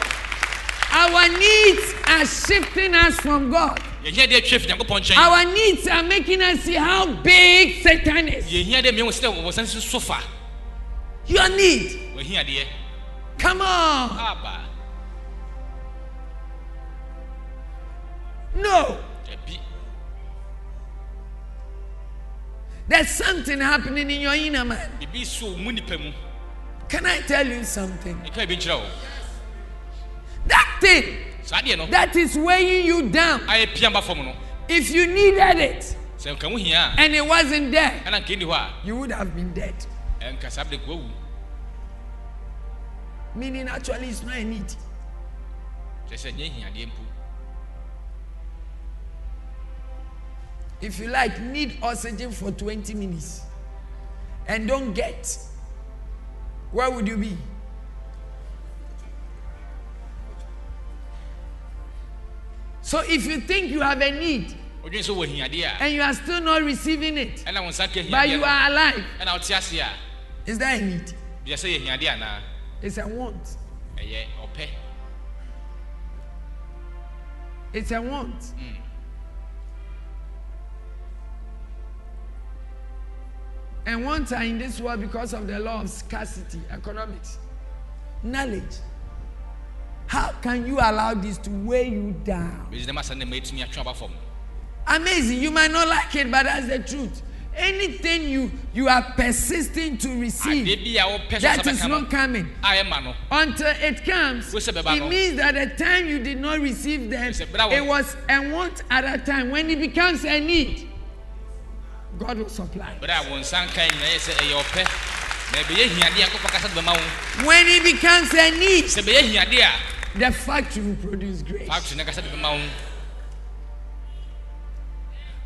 Our needs are shifting us from God. yɛhia deɛ atwa fi nyankopɔn nkyɛn Our needs are making us see how big Satan is. yɛhia deɛ mmiɛhu sɛ wɔsan si so fa Your need. Come on. aba No. dabi There's something happening in your inner man. biribi si mu nipa mu Can I tell you something? ɛka bi nkyerɛ wo That thing saa deɛ no that is weighing you down, ayɛ pia fam no if you needed it sɛ nka ho hia and it wasn't there, a ɛna nka ɛni hɔ a you would have been dead. ɛnka saa berɛ kuawu Meaning, actually, it's not a need. kyerɛ sɛ nyɛ hiadeɛ mpo If you like, need oxygen for 20 minutes and don't get, where would you be? So if you think you have a need wodwene sɛ wɔ hiadeɛ a and you are still not receiving it, ɛna wo nsa ka but you are alive, ɛna wote ase a is that a need? Bia sɛ yɛ hiadeɛ anaa It's a want. It's a want. And wants are in this world because of the law of scarcity, economics, knowledge. How can you allow this to weigh you down? bɛsi dɛm asa ne ma ɛtumi atwe aba fam Amazing. You might not like it, but that's the truth. Anything you you are persisting to adeɛ receive bi a wopɛ sɛ that sɛ is bɛka no not coming a ɛma no until it comes, Wo sɛ bɛba it no. means that the time you did not receive them, Sɛ bra wɔ- it was a want at a time. When it becomes a need, God will supply. berɛ a wo nsa nka nyina yɛ sɛ ɛyɛ ɔpɛ na ɛbɛyɛ hiadeɛ a nkɔpɔ kasa de bɛma wo When it becomes a need, sɛ ɛbɛyɛ hiadeɛ a the factory will produce grace.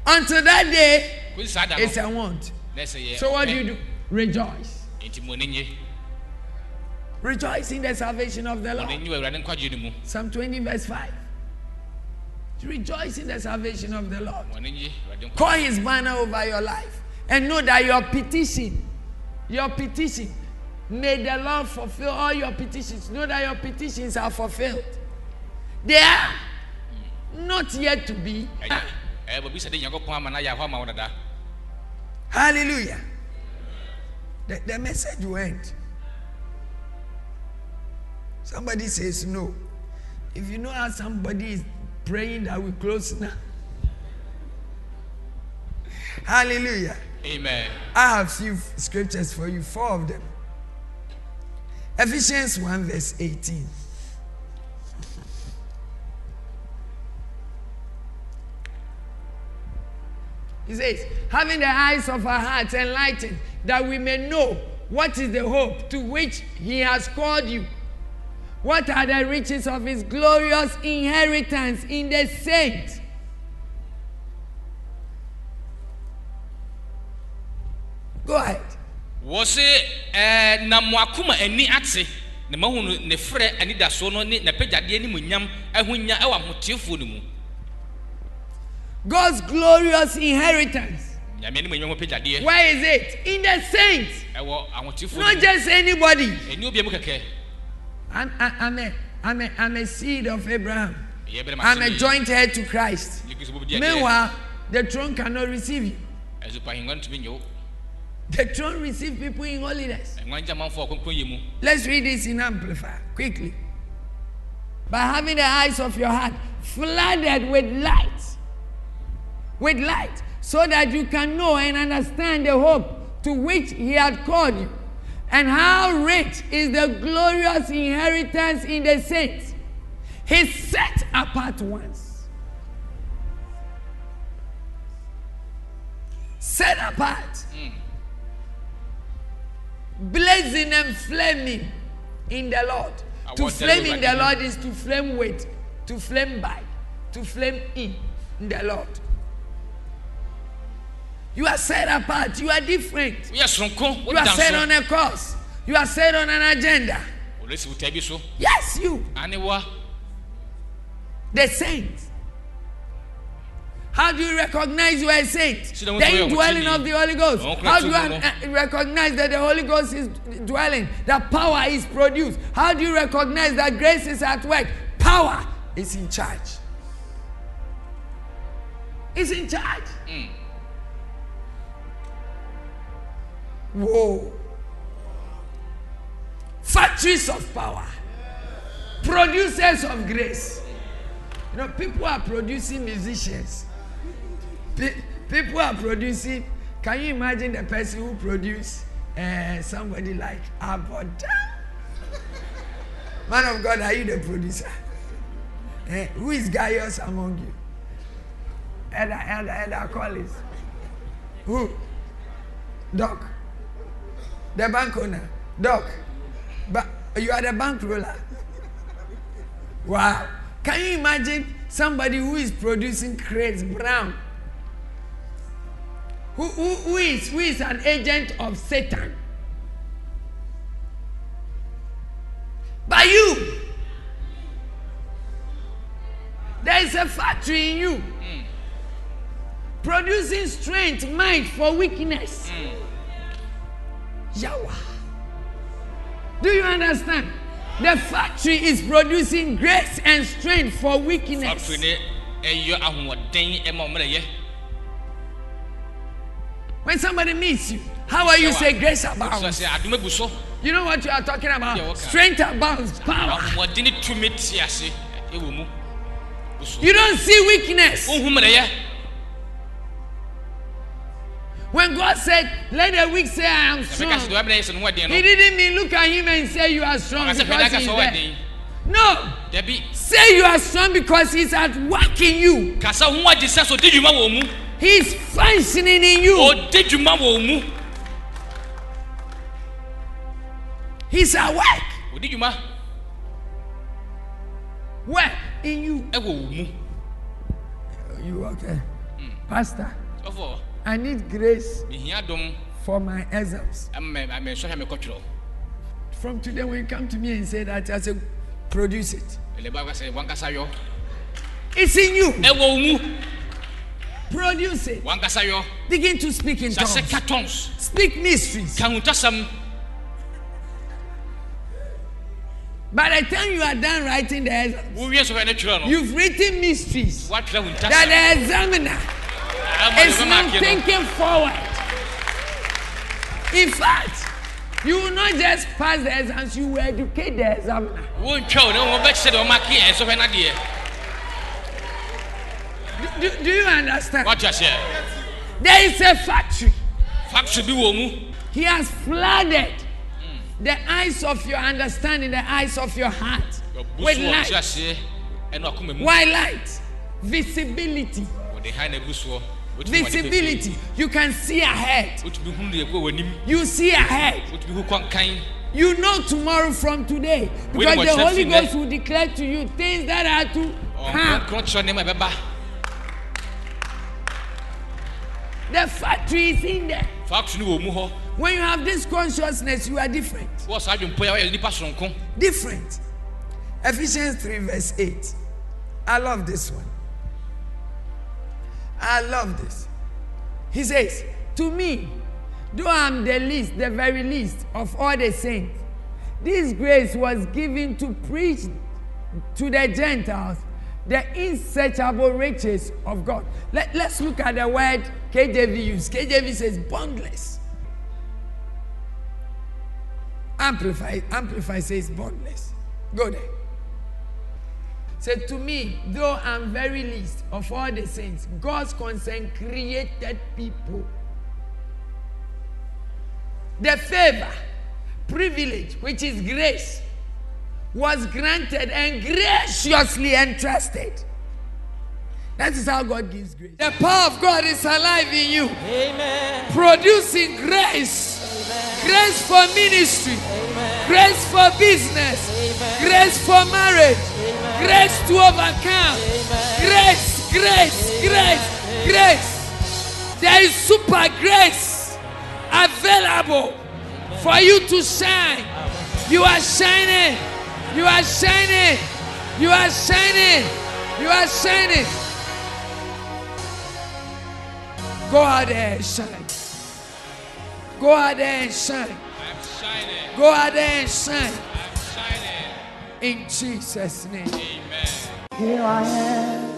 Until that day, kosi saa da it's a want. na ɛsɛ yɛ So what do you do? Rejoice. enti mo ani nye Rejoice in the salvation of the Lord. ani nye wɔ awurade nkwagye no mu Psalm 20, verse 5. Rejoice in the salvation of the Lord. mo ani nye awurade nkwa Call his banner over your life and know that your petition, your petition, may the Lord fulfill all your petitions. Know that your petitions are fulfilled. They are hmm. not yet to be. Ɛyɛ ɛyɛ baabi sɛ de nyankopɔn ama no ayɛ hɔ ama wo dada Hallelujah. The, the message went. Somebody says no. If you know how somebody is praying that we close now. Hallelujah. amen I have few scriptures for you, four of them. Ephesians 1, verse 18. He says, having the eyes of our hearts enlightened, that we may know what is the hope to which he has called you. What are the riches of his glorious inheritance in the saints? Go ahead. wɔ se ɛɛ na mo akoma ani ate na mo ahunu ne frɛ anidasoɔ no ne n'apagyadeɛ ne nyam ahonya ɛwɔ ahoteefoɔ no mu God's glorious inheritance. nyame ne mo nyam apagyadeɛ Where is it? In the saints. no Not just anybody. ɛni obiara mu kɛkɛ I'm, I'm, a, I'm, a, I'm a seed of Abraham. ɛyɛ bɛrɛ ma I'm a joint heir to Christ. meanwhile the throne cannot receive you. ɛzupa ahengua no tumi nye wo The throne receives people in holiness. ɛnwan gya manfo a ɔkɔnkɔn yɛ mu Let's read this in Amplified quickly. By having the eyes of your heart flooded with light, with light, so that you can know and understand the hope to which He had called you, and how rich is the glorious inheritance in the saints. He set apart ones. Set apart blazing and flaming in the Lord. I To flame in the again. Lord is to flame with, to flame by, to flame in the Lord. You are set apart. You are different. You are set on a course. You are set on an agenda. so olesi wotaa bi so Yes, you, the saints. How do you recognize you are a saint? The the ones who are indwelling of the Holy Ghost. How do you uh, recognize that the Holy Ghost is dwelling? That power is produced. How do you recognize that grace is at work? Power is in charge. It's in charge. Whoa. Factories of power. Producers of grace. You know, people are producing musicians. Pe- people are producing. Can you imagine the person who produced uh, somebody like Aboda? Man of God, are you the producer? Eh, who is Gaius among you? Elder, Elder, Elder Collins. Who? Doc. The bank owner. Doc. But you are the bank roller. Wow. Can you imagine somebody who is producing Chris Brown? Who, who, who, is, who is an agent of Satan? By you. There is a factory in you hmm. producing strength, might for weakness. Hmm. Yawa. Do you understand? The factory is producing grace and strength for weakness. factory ne ɛyɛ ahoɔden ɛma ɔmo na yɛ When somebody meets you, how are you say grace so abounds? sɛ adum egu so You know what you are talking Yeah, about? what kind? Strength abounds, power. ahoɔden ne tumi te ase ɛwɔ mu gu so You don't see weakness. When God said, Let the weak say, I am ɛbɛka strong, sɛ deɛ ɔbɛn yɛ sɛ no ho ɛden no He didn't mean look at him and say you are strong ɔka sɛ because hwɛ n'aka he's sɛ ɔwɔ there. ɛden No, dabi say you are strong because he's at work in you. kasa ho agye sɛ so ɔdi dwuma wɔ mu He's functioning in you. ɔdi dwuma wɔ mu He's at work. ɔdi dwuma Where? In you. ɛwɔ wɔ mu You okay? Pastor, ɔfɔ I need grace mihia dom for my exams. ɛmɛ ɛmɛ nsɔhwɛ mi kɔtwerɛ From today, when you come to me and say that, I say, produce it. ɛlɛba sɛ wankasa yɔ It's in you. ɛwɔ wɔ mu Produce it. wankasa yɔ Begin to speak in sase tongues. ka tons Speak mysteries. kahuntasɛm By the time you are done writing the exam, wowie nsɔhwɛ ne twerɛ no you've written mysteries that the examiner ɛma ne is bɛma now akeɛ no thinking forward. In fact, You will not just pass the exams, you will educate the examiner. wontwa o na wɔn bɛkyerɛ deɛ ɔma ke ɛnsɔhwɛ nadeɛ Do, do you understand? wate aseɛ There is a factory. factory bi wɔ mu He has flooded the eyes of your understanding, the eyes of your heart with light. nte aseɛ ɛna akoma mu Why light? Visibility. Wɔde ha na agu soɔ wotumi wɔde Visibility. You can see ahead. fɛfɛ. wotumi hunu deɛ ɛkɔ wɔ anim You see ahead. wotumi hu kɔnkan You know tomorrow from today. Because the Holy Ghost will declare to you things that are to come. ɔnkɔnkɔn kyerɛ nneɛma ɛbɛba The factory is in there. factory no wɔ mu hɔ When you have this consciousness, you are different. wɔ saa adwempɔ yi a wɔyɛ nipa soronko Different. Ephesians 3, verse 8. I love this one. I love this. He says, To me, though I'm the least, the very least of all the saints, this grace was given to preach to the Gentiles the unsearchable riches of God. Let, let's look at the word KJV use. KJV says boundless. Amplify, Amplify says boundless. Go there. Say to me, though I'm very least of all the saints, God's concern created people. The favor, privilege, which is grace, was granted and graciously entrusted. That is how God gives grace. The power of God is alive in you, Amen. producing grace, grace for ministry, grace for business, grace for marriage, grace to overcome, grace, grace, grace, grace. There is super grace available for you to shine. You are shining. You are shining. You are shining. You are shining. Go out there and shine. Go out there and shine. I'm shining Go out there and shine. I'm shining In Jesus' name. amen here i am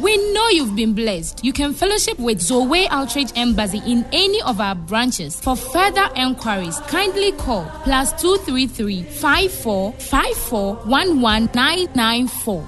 We know you've been blessed. You can fellowship with Zoe Outreach Embassy in any of our branches. For further enquiries, kindly call plus 233 54 54 11994.